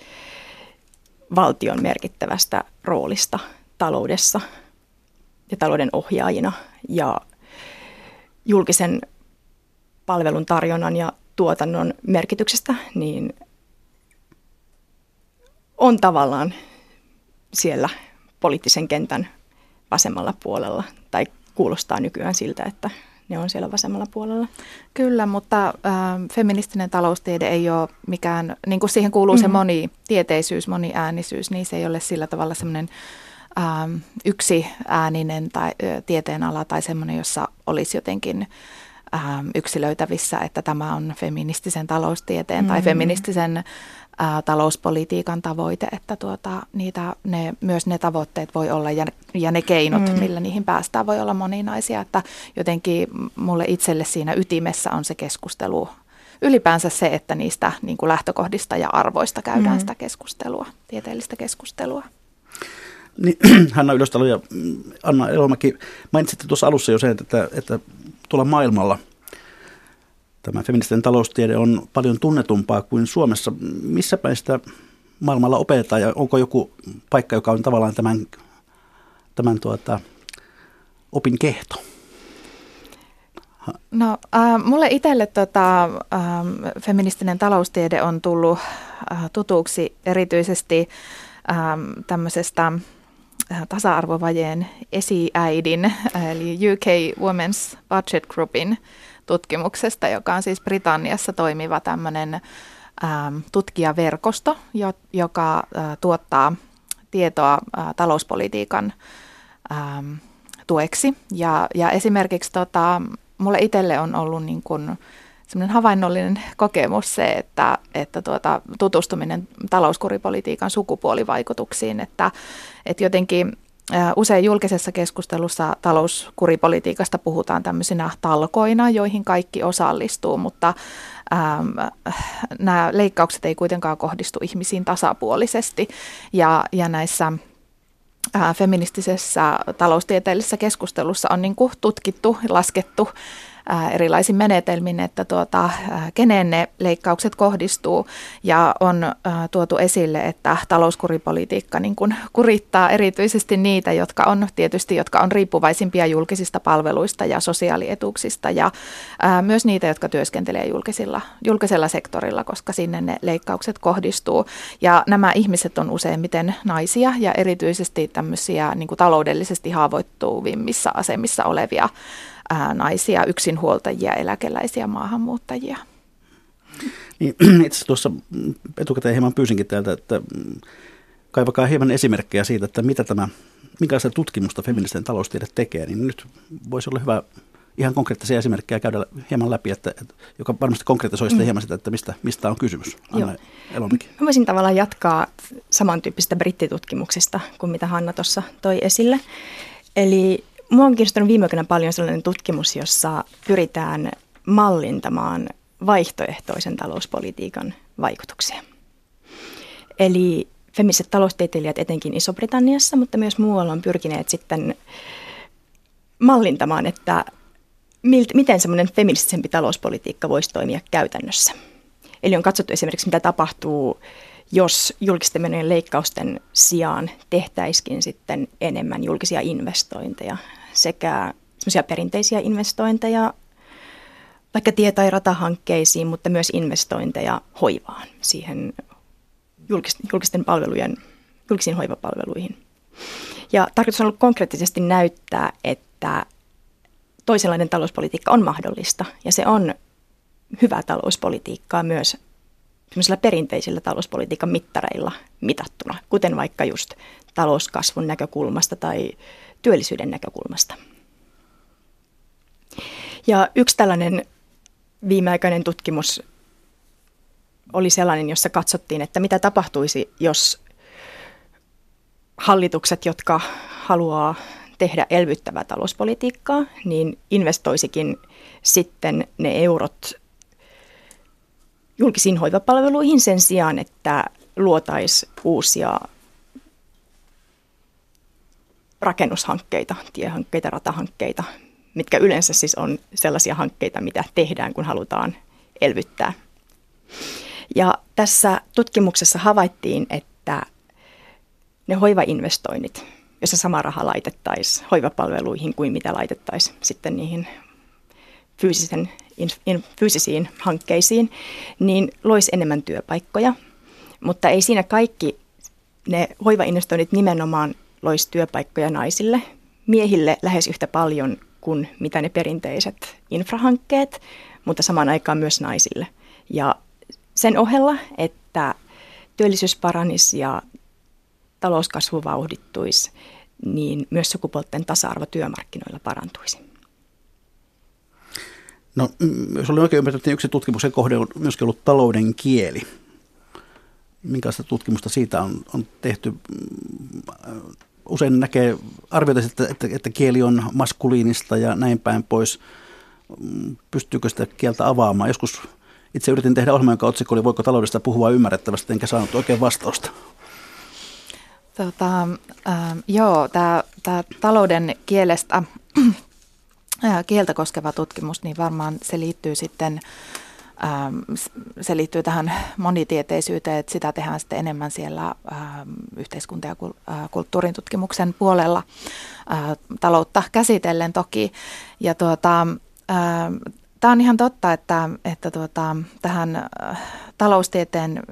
valtion merkittävästä roolista taloudessa ja talouden ohjaajina ja julkisen palvelun tarjonnan ja tuotannon merkityksestä, niin on tavallaan siellä poliittisen kentän vasemmalla puolella tai kuulostaa nykyään siltä, että ne on siellä vasemmalla puolella. Kyllä, mutta äh, feministinen taloustiede ei ole mikään, niin kuin siihen kuuluu mm-hmm. se monitieteisyys, moniäänisyys, niin se ei ole sillä tavalla semmoinen ähm, yksi ääninen tai ö, tieteenala tai semmoinen, jossa olisi jotenkin ähm, yksilöitävissä, että tämä on feministisen taloustieteen mm-hmm. tai feministisen ää, talouspolitiikan tavoite, että tuota, niitä, ne, myös ne tavoitteet voi olla ja, ja ne keinot, mm. millä niihin päästään, voi olla moninaisia. Että jotenkin mulle itselle siinä ytimessä on se keskustelu, ylipäänsä se, että niistä niin kuin lähtökohdista ja arvoista käydään mm. sitä keskustelua, tieteellistä keskustelua. Niin, Hanna Ylöstalo ja Anna Elomäki, mainitsitte tuossa alussa jo sen, että, että tuolla maailmalla – tämä feministinen taloustiede on paljon tunnetumpaa kuin Suomessa. Missä päin sitä maailmalla opetetaan ja onko joku paikka, joka on tavallaan tämän, tämän tuota, opin kehto? No, äh, mulle itselle tota, äh, feministinen taloustiede on tullut äh, tutuksi erityisesti äh, tämmöisestä äh, tasa-arvovajeen esiäidin, eli UK Women's Budget Groupin tutkimuksesta, joka on siis Britanniassa toimiva tämmöinen ähm, tutkijaverkosto, jo, joka äh, tuottaa tietoa äh, talouspolitiikan ähm, tueksi. Ja, ja esimerkiksi tota, mulle itselle on ollut niin kuin semmoinen havainnollinen kokemus se, että, että tuota, tutustuminen talouskuripolitiikan sukupuolivaikutuksiin, että, että jotenkin Usein julkisessa keskustelussa talouskuripolitiikasta puhutaan tämmöisinä talkoina, joihin kaikki osallistuu, mutta ähm, nämä leikkaukset ei kuitenkaan kohdistu ihmisiin tasapuolisesti. Ja, ja näissä feministisessä taloustieteellisessä keskustelussa on niin kuin tutkittu, laskettu erilaisin menetelmin, että tuota, keneen ne leikkaukset kohdistuu ja on tuotu esille, että talouskuripolitiikka niin kuin kurittaa erityisesti niitä, jotka on tietysti, jotka on riippuvaisimpia julkisista palveluista ja sosiaalietuuksista ja myös niitä, jotka työskentelee julkisilla, julkisella sektorilla, koska sinne ne leikkaukset kohdistuu. Ja nämä ihmiset on useimmiten naisia ja erityisesti tämmöisiä niin kuin taloudellisesti haavoittuvimmissa asemissa olevia ää, naisia, yksinhuoltajia, eläkeläisiä, maahanmuuttajia. Niin, itse asiassa tuossa etukäteen hieman pyysinkin täältä, että kaivakaa hieman esimerkkejä siitä, että mitä tämä, minkälaista tutkimusta feministinen taloustiede tekee, niin nyt voisi olla hyvä ihan konkreettisia esimerkkejä käydä hieman läpi, että, että joka varmasti konkretisoi mm. hieman sitä, että mistä, mistä on kysymys. Anna Elomäki. Mä voisin tavallaan jatkaa samantyyppistä brittitutkimuksesta kuin mitä Hanna tuossa toi esille. Eli Mua on kiinnostunut viime aikoina paljon sellainen tutkimus, jossa pyritään mallintamaan vaihtoehtoisen talouspolitiikan vaikutuksia. Eli feministiset taloustieteilijät etenkin Iso-Britanniassa, mutta myös muualla on pyrkineet sitten mallintamaan, että miten semmoinen feministisempi talouspolitiikka voisi toimia käytännössä. Eli on katsottu esimerkiksi, mitä tapahtuu jos julkisten menojen leikkausten sijaan tehtäisikin sitten enemmän julkisia investointeja sekä semmoisia perinteisiä investointeja vaikka tie- tai ratahankkeisiin, mutta myös investointeja hoivaan, siihen julkisten palvelujen, julkisiin hoivapalveluihin. Ja tarkoitus on ollut konkreettisesti näyttää, että toisenlainen talouspolitiikka on mahdollista ja se on hyvää talouspolitiikkaa myös perinteisillä talouspolitiikan mittareilla mitattuna, kuten vaikka just talouskasvun näkökulmasta tai työllisyyden näkökulmasta. Ja yksi tällainen viimeaikainen tutkimus oli sellainen, jossa katsottiin, että mitä tapahtuisi, jos hallitukset, jotka haluaa tehdä elvyttävää talouspolitiikkaa, niin investoisikin sitten ne eurot julkisiin hoivapalveluihin sen sijaan, että luotaisiin uusia rakennushankkeita, tiehankkeita, ratahankkeita, mitkä yleensä siis on sellaisia hankkeita, mitä tehdään, kun halutaan elvyttää. Ja tässä tutkimuksessa havaittiin, että ne hoivainvestoinnit, jossa sama raha laitettaisiin hoivapalveluihin kuin mitä laitettaisiin sitten niihin fyysisen, in, fyysisiin hankkeisiin, niin loisi enemmän työpaikkoja. Mutta ei siinä kaikki ne hoivainvestoinnit nimenomaan loisi työpaikkoja naisille, miehille lähes yhtä paljon kuin mitä ne perinteiset infrahankkeet, mutta samaan aikaan myös naisille. Ja sen ohella, että työllisyys paranisi ja talouskasvu vauhdittuisi, niin myös sukupuolten tasa-arvo työmarkkinoilla parantuisi. No, mm, jos olen oikein ymmärtänyt, niin yksi tutkimuksen kohde on myöskin ollut talouden kieli. Minkälaista tutkimusta siitä on, on tehty? Usein näkee arvioita, että, että, että kieli on maskuliinista ja näin päin pois. Mm, pystyykö sitä kieltä avaamaan? Joskus itse yritin tehdä ohjelman, jonka otsikko oli Voiko taloudesta puhua ymmärrettävästi, enkä saanut oikein vastausta. Tota, äh, joo, tämä talouden kielestä, äh, kieltä koskeva tutkimus, niin varmaan se liittyy sitten ähm, se liittyy tähän monitieteisyyteen, että sitä tehdään sitten enemmän siellä ähm, yhteiskunta- ja äh, kulttuurin tutkimuksen puolella äh, taloutta käsitellen toki. Ja tuota, Tämä on ihan totta, että, että tuota, tähän taloustieteen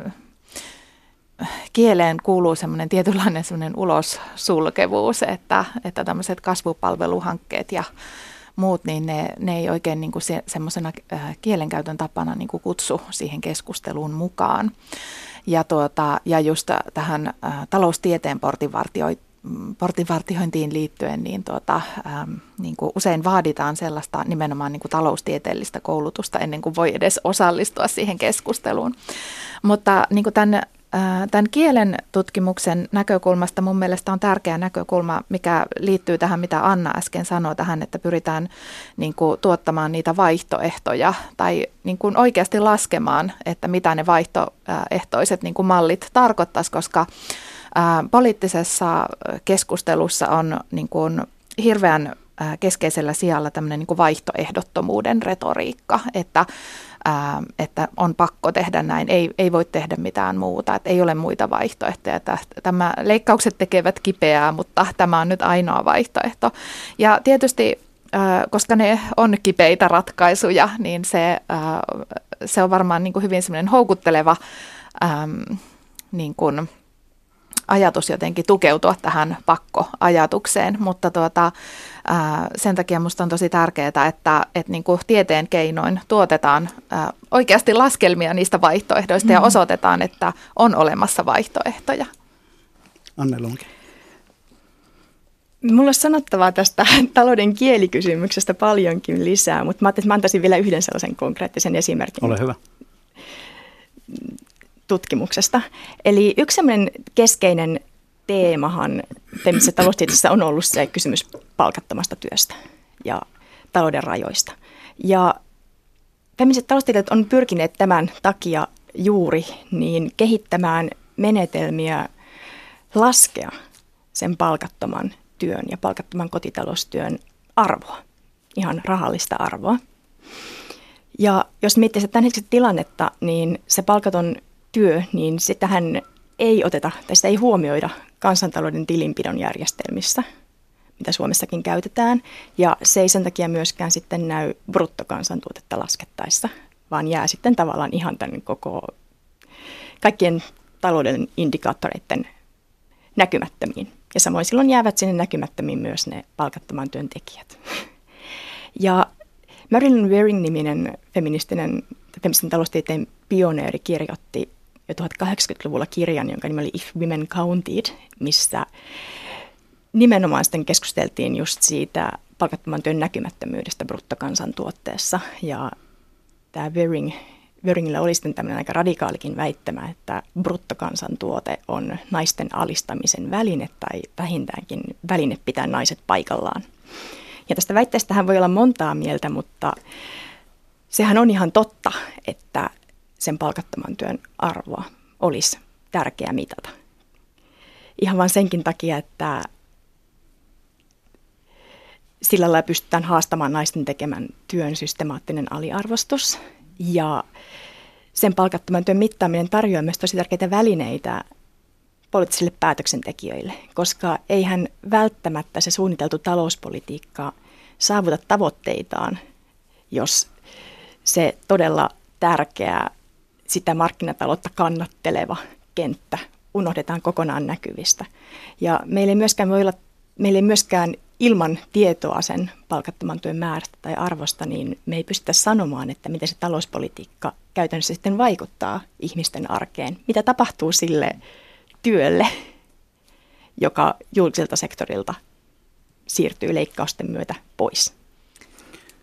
kieleen kuuluu semmoinen tietynlainen semmoinen ulossulkevuus, että, että tämmöiset kasvupalveluhankkeet ja muut, niin ne, ne ei oikein niin kuin se, semmoisena äh, kielenkäytön tapana niin kuin kutsu siihen keskusteluun mukaan. Ja, tuota, ja just tähän äh, taloustieteen portinvartiointiin liittyen, niin, tuota, ähm, niin kuin usein vaaditaan sellaista nimenomaan niin kuin taloustieteellistä koulutusta ennen kuin voi edes osallistua siihen keskusteluun. Mutta niin kuin tämän Tämän kielen tutkimuksen näkökulmasta mun mielestä on tärkeä näkökulma, mikä liittyy tähän, mitä Anna äsken sanoi tähän, että pyritään niin kuin, tuottamaan niitä vaihtoehtoja tai niin kuin, oikeasti laskemaan, että mitä ne vaihtoehtoiset niin kuin, mallit tarkoittaisi, koska ää, poliittisessa keskustelussa on niin kuin, hirveän keskeisellä sijalla tämmöinen niin vaihtoehdottomuuden retoriikka, että ää, että on pakko tehdä näin, ei, ei voi tehdä mitään muuta, että ei ole muita vaihtoehtoja. Tämä leikkaukset tekevät kipeää, mutta tämä on nyt ainoa vaihtoehto. Ja tietysti, koska ne on kipeitä ratkaisuja, niin se, se on varmaan niin kuin hyvin semmoinen houkutteleva ää, niin kuin, ajatus jotenkin tukeutua tähän pakkoajatukseen, mutta tuota, ää, sen takia minusta on tosi tärkeää, että, että niin kuin tieteen keinoin tuotetaan ää, oikeasti laskelmia niistä vaihtoehdoista mm-hmm. ja osoitetaan, että on olemassa vaihtoehtoja. Anne Lunki. Mulla on sanottavaa tästä talouden kielikysymyksestä paljonkin lisää, mutta mä ajattelin, että mä antaisin vielä yhden sellaisen konkreettisen esimerkin. Ole hyvä tutkimuksesta. Eli yksi keskeinen teemahan feministisessä taloustieteessä on ollut se kysymys palkattomasta työstä ja talouden rajoista. Ja feministiset taloustieteilijät on pyrkineet tämän takia juuri niin kehittämään menetelmiä laskea sen palkattoman työn ja palkattoman kotitaloustyön arvoa, ihan rahallista arvoa. Ja jos miettii tämän hetken tilannetta, niin se palkaton työ, niin sitähän ei oteta tai sitä ei huomioida kansantalouden tilinpidon järjestelmissä, mitä Suomessakin käytetään. Ja se ei sen takia myöskään sitten näy bruttokansantuotetta laskettaessa, vaan jää sitten tavallaan ihan tämän koko kaikkien talouden indikaattoreiden näkymättömiin. Ja samoin silloin jäävät sinne näkymättömiin myös ne palkattoman työntekijät. Ja Marilyn Waring-niminen feministinen, feministinen taloustieteen pioneeri kirjoitti jo 1880-luvulla kirjan, jonka nimi oli If Women Counted, missä nimenomaan sitten keskusteltiin just siitä palkattoman työn näkymättömyydestä bruttokansantuotteessa. Ja tämä Wering, Weringillä oli sitten tämmöinen aika radikaalikin väittämä, että bruttokansantuote on naisten alistamisen väline tai vähintäänkin väline pitää naiset paikallaan. Ja tästä väitteestähän voi olla montaa mieltä, mutta sehän on ihan totta, että sen palkattoman työn arvoa olisi tärkeää mitata. Ihan vain senkin takia, että sillä lailla pystytään haastamaan naisten tekemän työn systemaattinen aliarvostus. Ja sen palkattoman työn mittaaminen tarjoaa myös tosi tärkeitä välineitä poliittisille päätöksentekijöille, koska eihän välttämättä se suunniteltu talouspolitiikka saavuta tavoitteitaan, jos se todella tärkeä sitä markkinataloutta kannatteleva kenttä unohdetaan kokonaan näkyvistä. Ja meillä ei myöskään voi olla, meillä ei myöskään ilman tietoa sen palkattoman työn määrästä tai arvosta, niin me ei pystytä sanomaan, että miten se talouspolitiikka käytännössä sitten vaikuttaa ihmisten arkeen. Mitä tapahtuu sille työlle, joka julkiselta sektorilta siirtyy leikkausten myötä pois.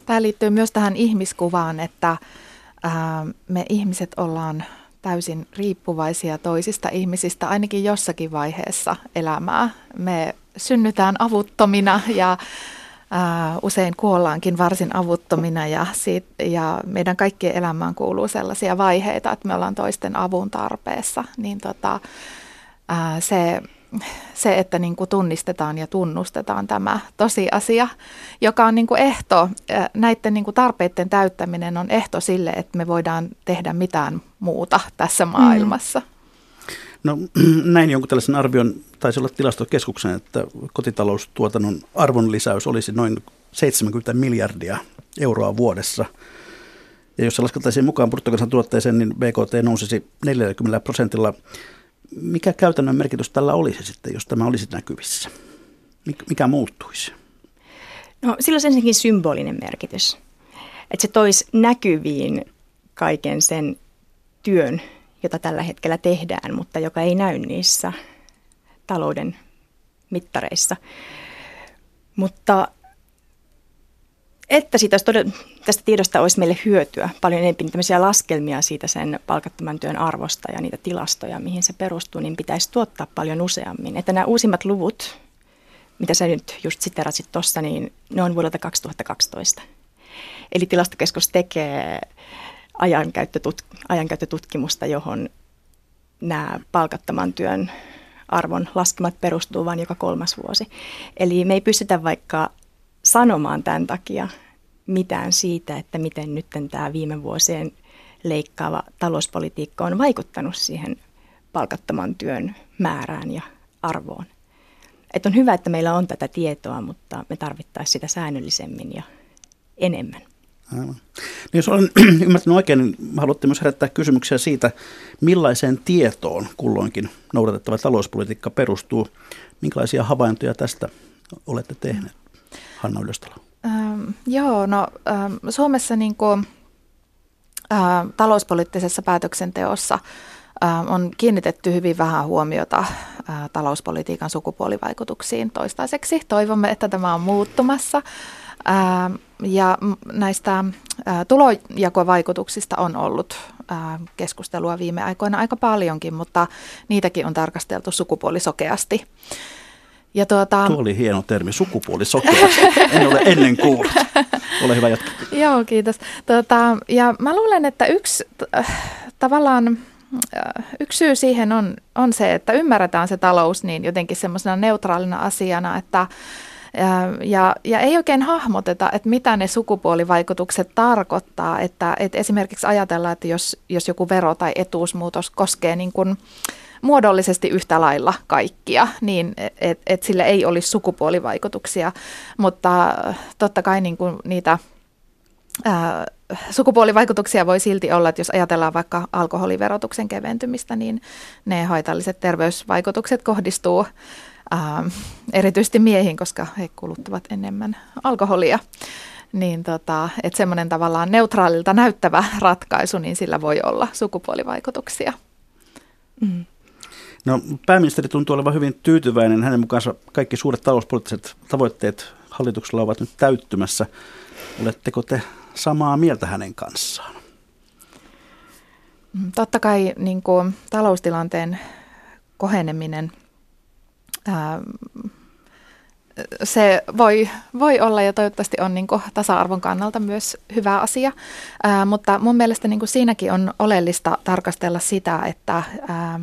Tämä liittyy myös tähän ihmiskuvaan, että me ihmiset ollaan täysin riippuvaisia toisista ihmisistä ainakin jossakin vaiheessa elämää. Me synnytään avuttomina ja ää, usein kuollaankin varsin avuttomina ja, ja meidän kaikkien elämään kuuluu sellaisia vaiheita, että me ollaan toisten avun tarpeessa. Niin tota, ää, se se, että niin kuin tunnistetaan ja tunnustetaan tämä tosiasia, joka on niin kuin ehto, näiden niin kuin tarpeiden täyttäminen on ehto sille, että me voidaan tehdä mitään muuta tässä mm. maailmassa. No näin jonkun tällaisen arvion, taisi olla tilastokeskuksen, että kotitaloustuotannon arvonlisäys olisi noin 70 miljardia euroa vuodessa. Ja jos se laskettaisiin mukaan bruttokansantuotteeseen, niin BKT nousisi 40 prosentilla mikä käytännön merkitys tällä olisi sitten, jos tämä olisi näkyvissä? Mikä muuttuisi? No sillä olisi ensinnäkin symbolinen merkitys. Että se toisi näkyviin kaiken sen työn, jota tällä hetkellä tehdään, mutta joka ei näy niissä talouden mittareissa. Mutta että siitä todella, tästä tiedosta olisi meille hyötyä paljon enemmän tämmöisiä laskelmia siitä sen palkattoman työn arvosta ja niitä tilastoja, mihin se perustuu, niin pitäisi tuottaa paljon useammin. Että nämä uusimmat luvut, mitä sä nyt just siterasit tuossa, niin ne on vuodelta 2012. Eli tilastokeskus tekee ajankäyttötutkimusta, johon nämä palkattoman työn arvon laskemat perustuu vain joka kolmas vuosi. Eli me ei pystytä vaikka sanomaan tämän takia mitään siitä, että miten nyt tämä viime vuosien leikkaava talouspolitiikka on vaikuttanut siihen palkattoman työn määrään ja arvoon. Et on hyvä, että meillä on tätä tietoa, mutta me tarvittaisiin sitä säännöllisemmin ja enemmän. Aivan. Niin jos olen ymmärtänyt oikein, niin haluatte myös herättää kysymyksiä siitä, millaiseen tietoon kulloinkin noudatettava talouspolitiikka perustuu. Minkälaisia havaintoja tästä olette tehneet? Hanna Ylöstalo? Ähm, joo, no ähm, Suomessa niin kuin, äh, talouspoliittisessa päätöksenteossa äh, on kiinnitetty hyvin vähän huomiota äh, talouspolitiikan sukupuolivaikutuksiin toistaiseksi. Toivomme, että tämä on muuttumassa. Äh, ja näistä äh, tulojakovaikutuksista on ollut äh, keskustelua viime aikoina aika paljonkin, mutta niitäkin on tarkasteltu sukupuolisokeasti. Ja tuota... Tuo oli hieno termi, sukupuolisokeus. en ole ennen kuullut. Ole hyvä jatka. Joo, kiitos. Tuota, ja mä luulen, että yksi äh, tavallaan äh, yksi syy siihen on, on se, että ymmärretään se talous niin jotenkin semmoisena neutraalina asiana, että ja, ja ei oikein hahmoteta, että mitä ne sukupuolivaikutukset tarkoittaa. Että, että esimerkiksi ajatellaan, että jos, jos joku vero- tai etuusmuutos koskee niin kuin, muodollisesti yhtä lailla kaikkia, niin että et sillä ei olisi sukupuolivaikutuksia, mutta totta kai niin kuin niitä ää, sukupuolivaikutuksia voi silti olla, että jos ajatellaan vaikka alkoholiverotuksen keventymistä, niin ne haitalliset terveysvaikutukset kohdistuu ää, erityisesti miehiin, koska he kuluttavat enemmän alkoholia. Niin tota, että semmoinen tavallaan neutraalilta näyttävä ratkaisu, niin sillä voi olla sukupuolivaikutuksia. Mm. No, pääministeri tuntuu olevan hyvin tyytyväinen. Hänen mukaansa kaikki suuret talouspoliittiset tavoitteet hallituksella ovat nyt täyttymässä. Oletteko te samaa mieltä hänen kanssaan? Mm, totta kai niin kuin, taloustilanteen koheneminen, ää, se voi, voi olla ja toivottavasti on niin kuin, tasa-arvon kannalta myös hyvä asia, ää, mutta mun mielestä niin kuin, siinäkin on oleellista tarkastella sitä, että ää,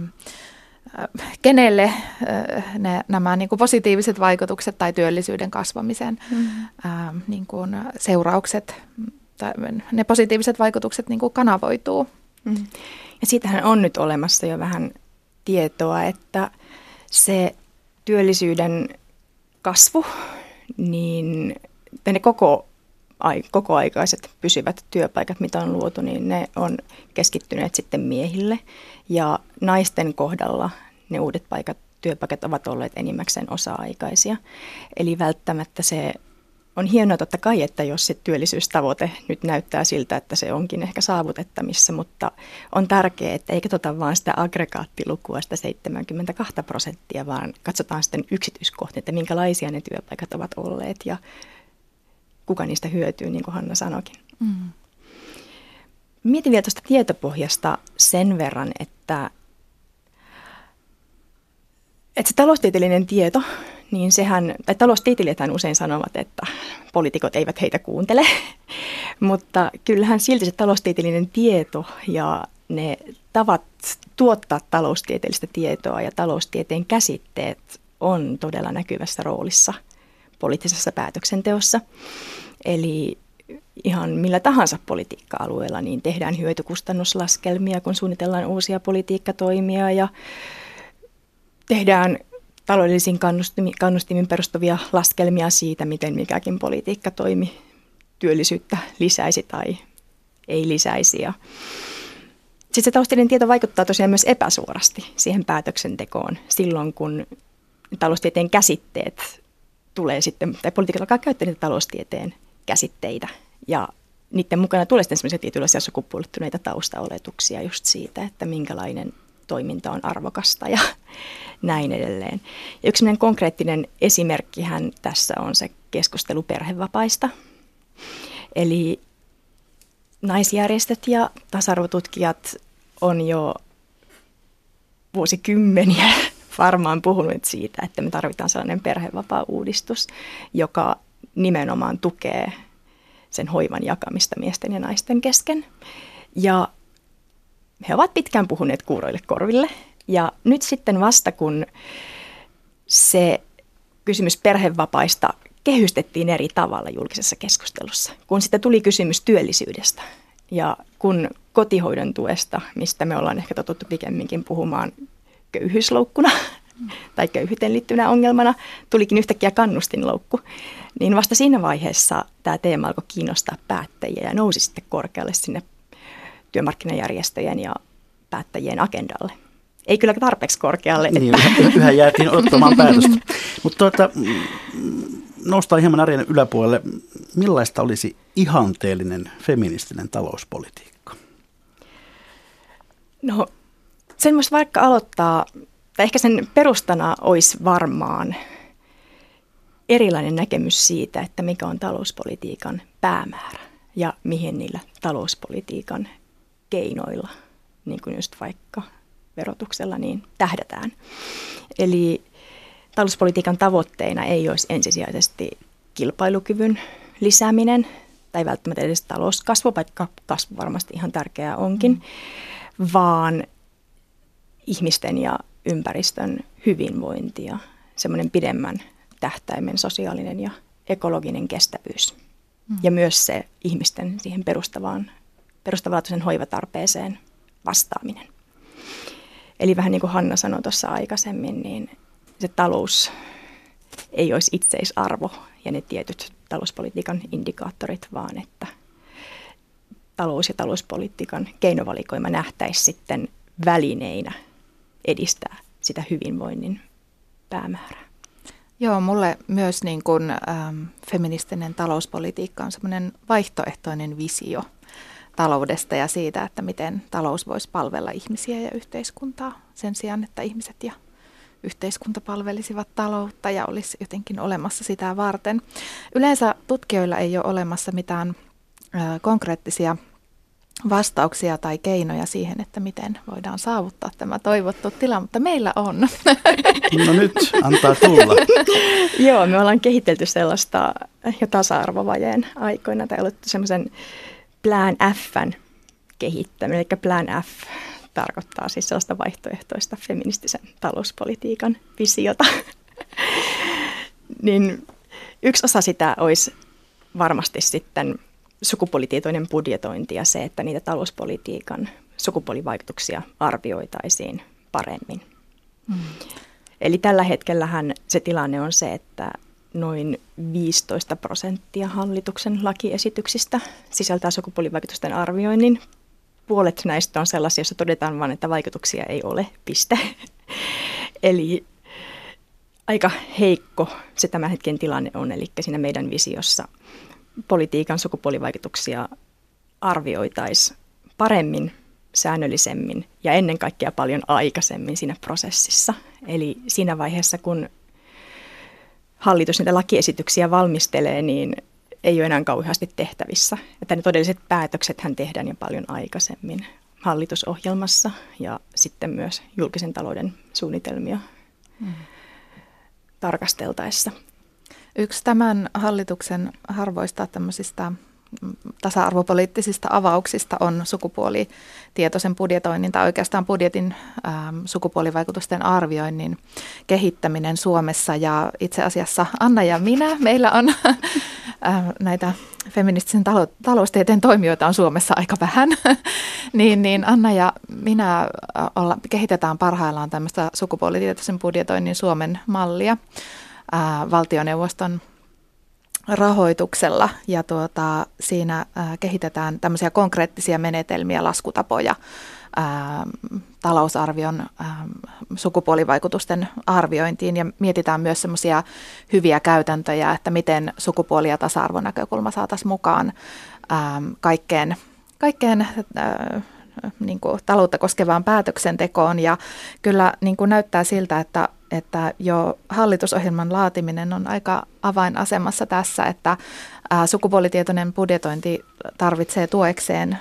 kenelle äh, ne, nämä niin kuin positiiviset vaikutukset tai työllisyyden kasvamisen mm. ää, niin kuin seuraukset, tai ne positiiviset vaikutukset niin kuin kanavoituu. Mm. Ja siitähän on nyt olemassa jo vähän tietoa, että se työllisyyden kasvu, niin ne koko, kokoaikaiset pysyvät työpaikat, mitä on luotu, niin ne on keskittyneet sitten miehille. Ja naisten kohdalla ne uudet paikat, työpaikat ovat olleet enimmäkseen osa-aikaisia. Eli välttämättä se on hienoa totta kai, että jos se työllisyystavoite nyt näyttää siltä, että se onkin ehkä saavutettamissa, mutta on tärkeää, että ei katsota vain sitä aggregaattilukua, sitä 72 prosenttia, vaan katsotaan sitten yksityiskohtia, että minkälaisia ne työpaikat ovat olleet ja kuka niistä hyötyy, niin kuin Hanna sanoikin. Mm. Mietin vielä tuosta tietopohjasta sen verran, että, että se taloustieteellinen tieto, niin sehän, tai taloustieteilijäthän usein sanovat, että poliitikot eivät heitä kuuntele, mutta kyllähän silti se taloustieteellinen tieto ja ne tavat tuottaa taloustieteellistä tietoa ja taloustieteen käsitteet on todella näkyvässä roolissa poliittisessa päätöksenteossa. Eli ihan millä tahansa politiikka-alueella, niin tehdään hyötykustannuslaskelmia, kun suunnitellaan uusia politiikkatoimia ja tehdään taloudellisiin kannustimin, kannustimin perustuvia laskelmia siitä, miten mikäkin politiikka toimi työllisyyttä lisäisi tai ei lisäisi. Ja sitten se taloustieteen tieto vaikuttaa tosiaan myös epäsuorasti siihen päätöksentekoon silloin, kun taloustieteen käsitteet tulee sitten, tai politiikalla alkaa käyttää niitä taloustieteen käsitteitä ja niiden mukana tulee sitten sellaisia tietynlaisia sukupuolittuneita taustaoletuksia just siitä, että minkälainen toiminta on arvokasta ja näin edelleen. Ja yksi konkreettinen esimerkkihän tässä on se keskustelu perhevapaista. Eli naisjärjestöt ja tasa-arvotutkijat on jo vuosikymmeniä varmaan puhunut siitä, että me tarvitaan sellainen perhevapaa-uudistus, joka nimenomaan tukee sen hoivan jakamista miesten ja naisten kesken. Ja he ovat pitkään puhuneet kuuroille korville. Ja nyt sitten vasta kun se kysymys perhevapaista kehystettiin eri tavalla julkisessa keskustelussa, kun sitten tuli kysymys työllisyydestä ja kun kotihoidon tuesta, mistä me ollaan ehkä totuttu pikemminkin puhumaan köyhyysloukkuna tai köyhyyteen liittyvänä ongelmana, tulikin yhtäkkiä kannustinloukku, niin vasta siinä vaiheessa tämä teema alkoi kiinnostaa päättäjiä ja nousi sitten korkealle sinne työmarkkinajärjestöjen ja päättäjien agendalle. Ei kyllä tarpeeksi korkealle. Niin, että. yhä jäätiin odottamaan päätöstä. Mutta tuota, noustaan hieman arjen yläpuolelle. Millaista olisi ihanteellinen feministinen talouspolitiikka? No, sen voisi vaikka aloittaa, tai ehkä sen perustana olisi varmaan erilainen näkemys siitä, että mikä on talouspolitiikan päämäärä ja mihin niillä talouspolitiikan keinoilla, niin kuin just vaikka verotuksella, niin tähdätään. Eli talouspolitiikan tavoitteena ei olisi ensisijaisesti kilpailukyvyn lisääminen tai välttämättä edes talouskasvu, vaikka kasvu varmasti ihan tärkeää onkin, mm. vaan ihmisten ja ympäristön hyvinvointia, semmoinen pidemmän tähtäimen sosiaalinen ja ekologinen kestävyys. Mm. Ja myös se ihmisten siihen perustavaan perustavanlaatuisen hoivatarpeeseen vastaaminen. Eli vähän niin kuin Hanna sanoi tuossa aikaisemmin, niin se talous ei olisi itseisarvo ja ne tietyt talouspolitiikan indikaattorit, vaan että talous ja talouspolitiikan keinovalikoima nähtäisi sitten välineinä edistää sitä hyvinvoinnin päämäärää. Joo, mulle myös niin kuin, ähm, feministinen talouspolitiikka on semmoinen vaihtoehtoinen visio – taloudesta ja siitä, että miten talous voisi palvella ihmisiä ja yhteiskuntaa sen sijaan, että ihmiset ja yhteiskunta palvelisivat taloutta ja olisi jotenkin olemassa sitä varten. Yleensä tutkijoilla ei ole olemassa mitään konkreettisia vastauksia tai keinoja siihen, että miten voidaan saavuttaa tämä toivottu tila, mutta meillä on. No nyt, antaa tulla. Joo, me ollaan kehitelty sellaista jo tasa-arvovajeen aikoina tai ollut semmoisen Plan Fn kehittäminen. Eli Plan F tarkoittaa siis sellaista vaihtoehtoista feministisen talouspolitiikan visiota. niin yksi osa sitä olisi varmasti sitten sukupuolitietoinen budjetointi ja se, että niitä talouspolitiikan sukupuolivaikutuksia arvioitaisiin paremmin. Mm. Eli tällä hetkellähän se tilanne on se, että noin 15 prosenttia hallituksen lakiesityksistä sisältää sukupuolivaikutusten arvioinnin. Puolet näistä on sellaisia, joissa todetaan vain, että vaikutuksia ei ole, piste. Eli aika heikko se tämän hetken tilanne on. Eli siinä meidän visiossa politiikan sukupuolivaikutuksia arvioitaisiin paremmin, säännöllisemmin ja ennen kaikkea paljon aikaisemmin siinä prosessissa. Eli siinä vaiheessa, kun hallitus niitä lakiesityksiä valmistelee, niin ei ole enää kauheasti tehtävissä. Että ne todelliset päätökset hän tehdään jo paljon aikaisemmin hallitusohjelmassa ja sitten myös julkisen talouden suunnitelmia mm. tarkasteltaessa. Yksi tämän hallituksen harvoista tämmöisistä tasa-arvopoliittisista avauksista on sukupuolitietoisen budjetoinnin tai oikeastaan budjetin ähm, sukupuolivaikutusten arvioinnin kehittäminen Suomessa. Ja itse asiassa Anna ja minä, meillä on äh, näitä feministisen talo- taloustieteen toimijoita on Suomessa aika vähän, niin, niin Anna ja minä äh, olla, kehitetään parhaillaan tämmöistä sukupuolitietoisen budjetoinnin Suomen mallia äh, valtioneuvoston rahoituksella ja tuota, siinä ää, kehitetään tämmöisiä konkreettisia menetelmiä, laskutapoja ää, talousarvion ää, sukupuolivaikutusten arviointiin ja mietitään myös semmoisia hyviä käytäntöjä, että miten sukupuoli- ja tasa-arvonäkökulma saataisiin mukaan ää, kaikkeen, kaikkeen ää, niin kuin taloutta koskevaan päätöksentekoon. Ja kyllä niin kuin näyttää siltä, että että jo hallitusohjelman laatiminen on aika avainasemassa tässä, että sukupuolitietoinen budjetointi tarvitsee tuekseen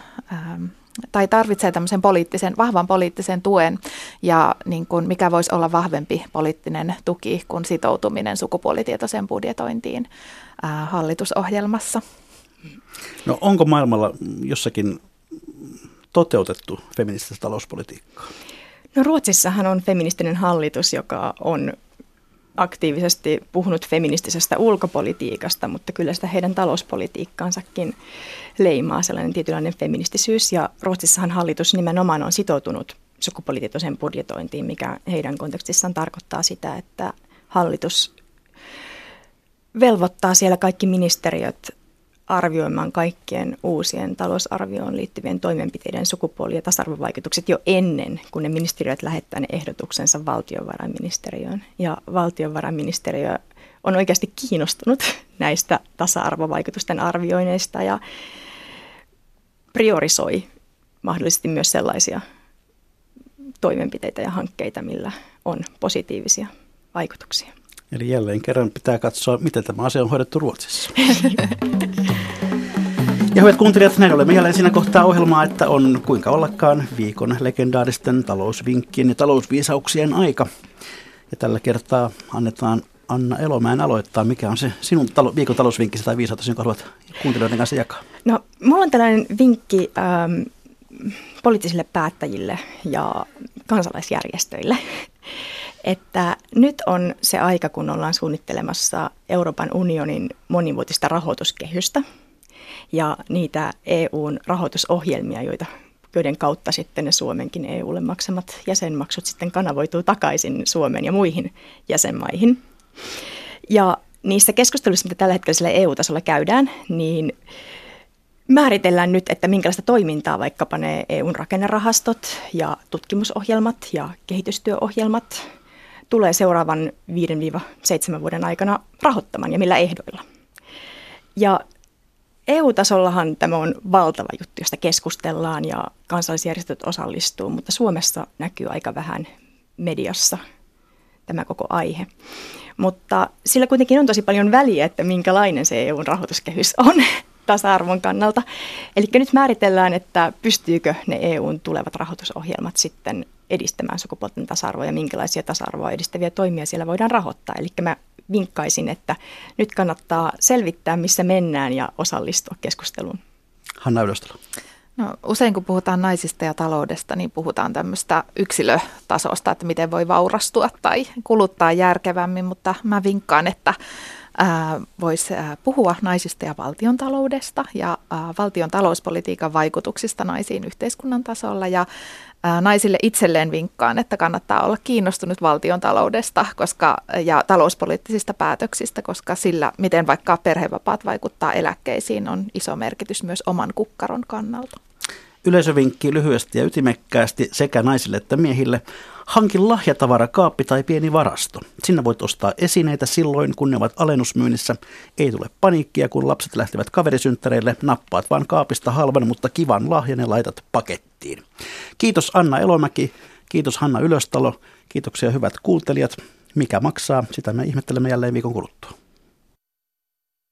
tai tarvitsee tämmöisen poliittisen, vahvan poliittisen tuen ja niin kuin mikä voisi olla vahvempi poliittinen tuki kuin sitoutuminen sukupuolitietoiseen budjetointiin hallitusohjelmassa. No onko maailmalla jossakin toteutettu feminististä talouspolitiikkaa? No Ruotsissahan on feministinen hallitus, joka on aktiivisesti puhunut feministisestä ulkopolitiikasta, mutta kyllä sitä heidän talouspolitiikkaansakin leimaa sellainen tietynlainen feministisyys. Ja Ruotsissahan hallitus nimenomaan on sitoutunut sukupuolitietoiseen budjetointiin, mikä heidän kontekstissaan tarkoittaa sitä, että hallitus velvoittaa siellä kaikki ministeriöt arvioimaan kaikkien uusien talousarvioon liittyvien toimenpiteiden sukupuoli- ja tasa-arvovaikutukset jo ennen, kuin ne ministeriöt lähettää ne ehdotuksensa valtiovarainministeriöön. Ja valtiovarainministeriö on oikeasti kiinnostunut näistä tasa-arvovaikutusten arvioineista ja priorisoi mahdollisesti myös sellaisia toimenpiteitä ja hankkeita, millä on positiivisia vaikutuksia. Eli jälleen kerran pitää katsoa, miten tämä asia on hoidettu Ruotsissa. Ja hyvät kuuntelijat, näin olemme jälleen siinä kohtaa ohjelmaa, että on kuinka ollakaan viikon legendaaristen talousvinkkien ja talousviisauksien aika. Ja tällä kertaa annetaan Anna Elomäen aloittaa. Mikä on se sinun talo- viikon talousvinkki tai viisaus, jonka haluat kuuntelijoiden kanssa jakaa? No, mulla on tällainen vinkki ähm, poliittisille päättäjille ja kansalaisjärjestöille että nyt on se aika, kun ollaan suunnittelemassa Euroopan unionin monivuotista rahoituskehystä ja niitä EUn rahoitusohjelmia, joita joiden kautta sitten ne Suomenkin EUlle maksamat jäsenmaksut sitten kanavoituu takaisin Suomeen ja muihin jäsenmaihin. Ja niissä keskusteluissa, mitä tällä hetkellä EU-tasolla käydään, niin määritellään nyt, että minkälaista toimintaa vaikkapa ne EUn rakennerahastot ja tutkimusohjelmat ja kehitystyöohjelmat tulee seuraavan 5-7 vuoden aikana rahoittamaan ja millä ehdoilla. Ja EU-tasollahan tämä on valtava juttu, josta keskustellaan ja kansallisjärjestöt osallistuu, mutta Suomessa näkyy aika vähän mediassa tämä koko aihe. Mutta sillä kuitenkin on tosi paljon väliä, että minkälainen se EUn rahoituskehys on tasa-arvon kannalta. Eli nyt määritellään, että pystyykö ne EUn tulevat rahoitusohjelmat sitten edistämään sukupuolten tasa-arvoa ja minkälaisia tasa-arvoa edistäviä toimia siellä voidaan rahoittaa. Eli mä vinkkaisin, että nyt kannattaa selvittää, missä mennään ja osallistua keskusteluun. Hanna Ylöstalo. No, usein kun puhutaan naisista ja taloudesta, niin puhutaan tämmöistä yksilötasosta, että miten voi vaurastua tai kuluttaa järkevämmin, mutta mä vinkkaan, että voisi puhua naisista ja valtion taloudesta ja valtion talouspolitiikan vaikutuksista naisiin yhteiskunnan tasolla ja naisille itselleen vinkkaan, että kannattaa olla kiinnostunut valtion taloudesta koska, ja talouspoliittisista päätöksistä, koska sillä, miten vaikka perhevapaat vaikuttaa eläkkeisiin, on iso merkitys myös oman kukkaron kannalta. Yleisövinkki lyhyesti ja ytimekkäästi sekä naisille että miehille. Hankin lahjatavara, kaappi tai pieni varasto. Sinä voit ostaa esineitä silloin, kun ne ovat alennusmyynnissä. Ei tule paniikkia, kun lapset lähtevät kaverisynttäreille. Nappaat vaan kaapista halvan, mutta kivan lahjan ja laitat pakettiin. Kiitos Anna Elomäki, kiitos Hanna Ylöstalo, kiitoksia hyvät kuuntelijat. Mikä maksaa, sitä me ihmettelemme jälleen viikon kuluttua.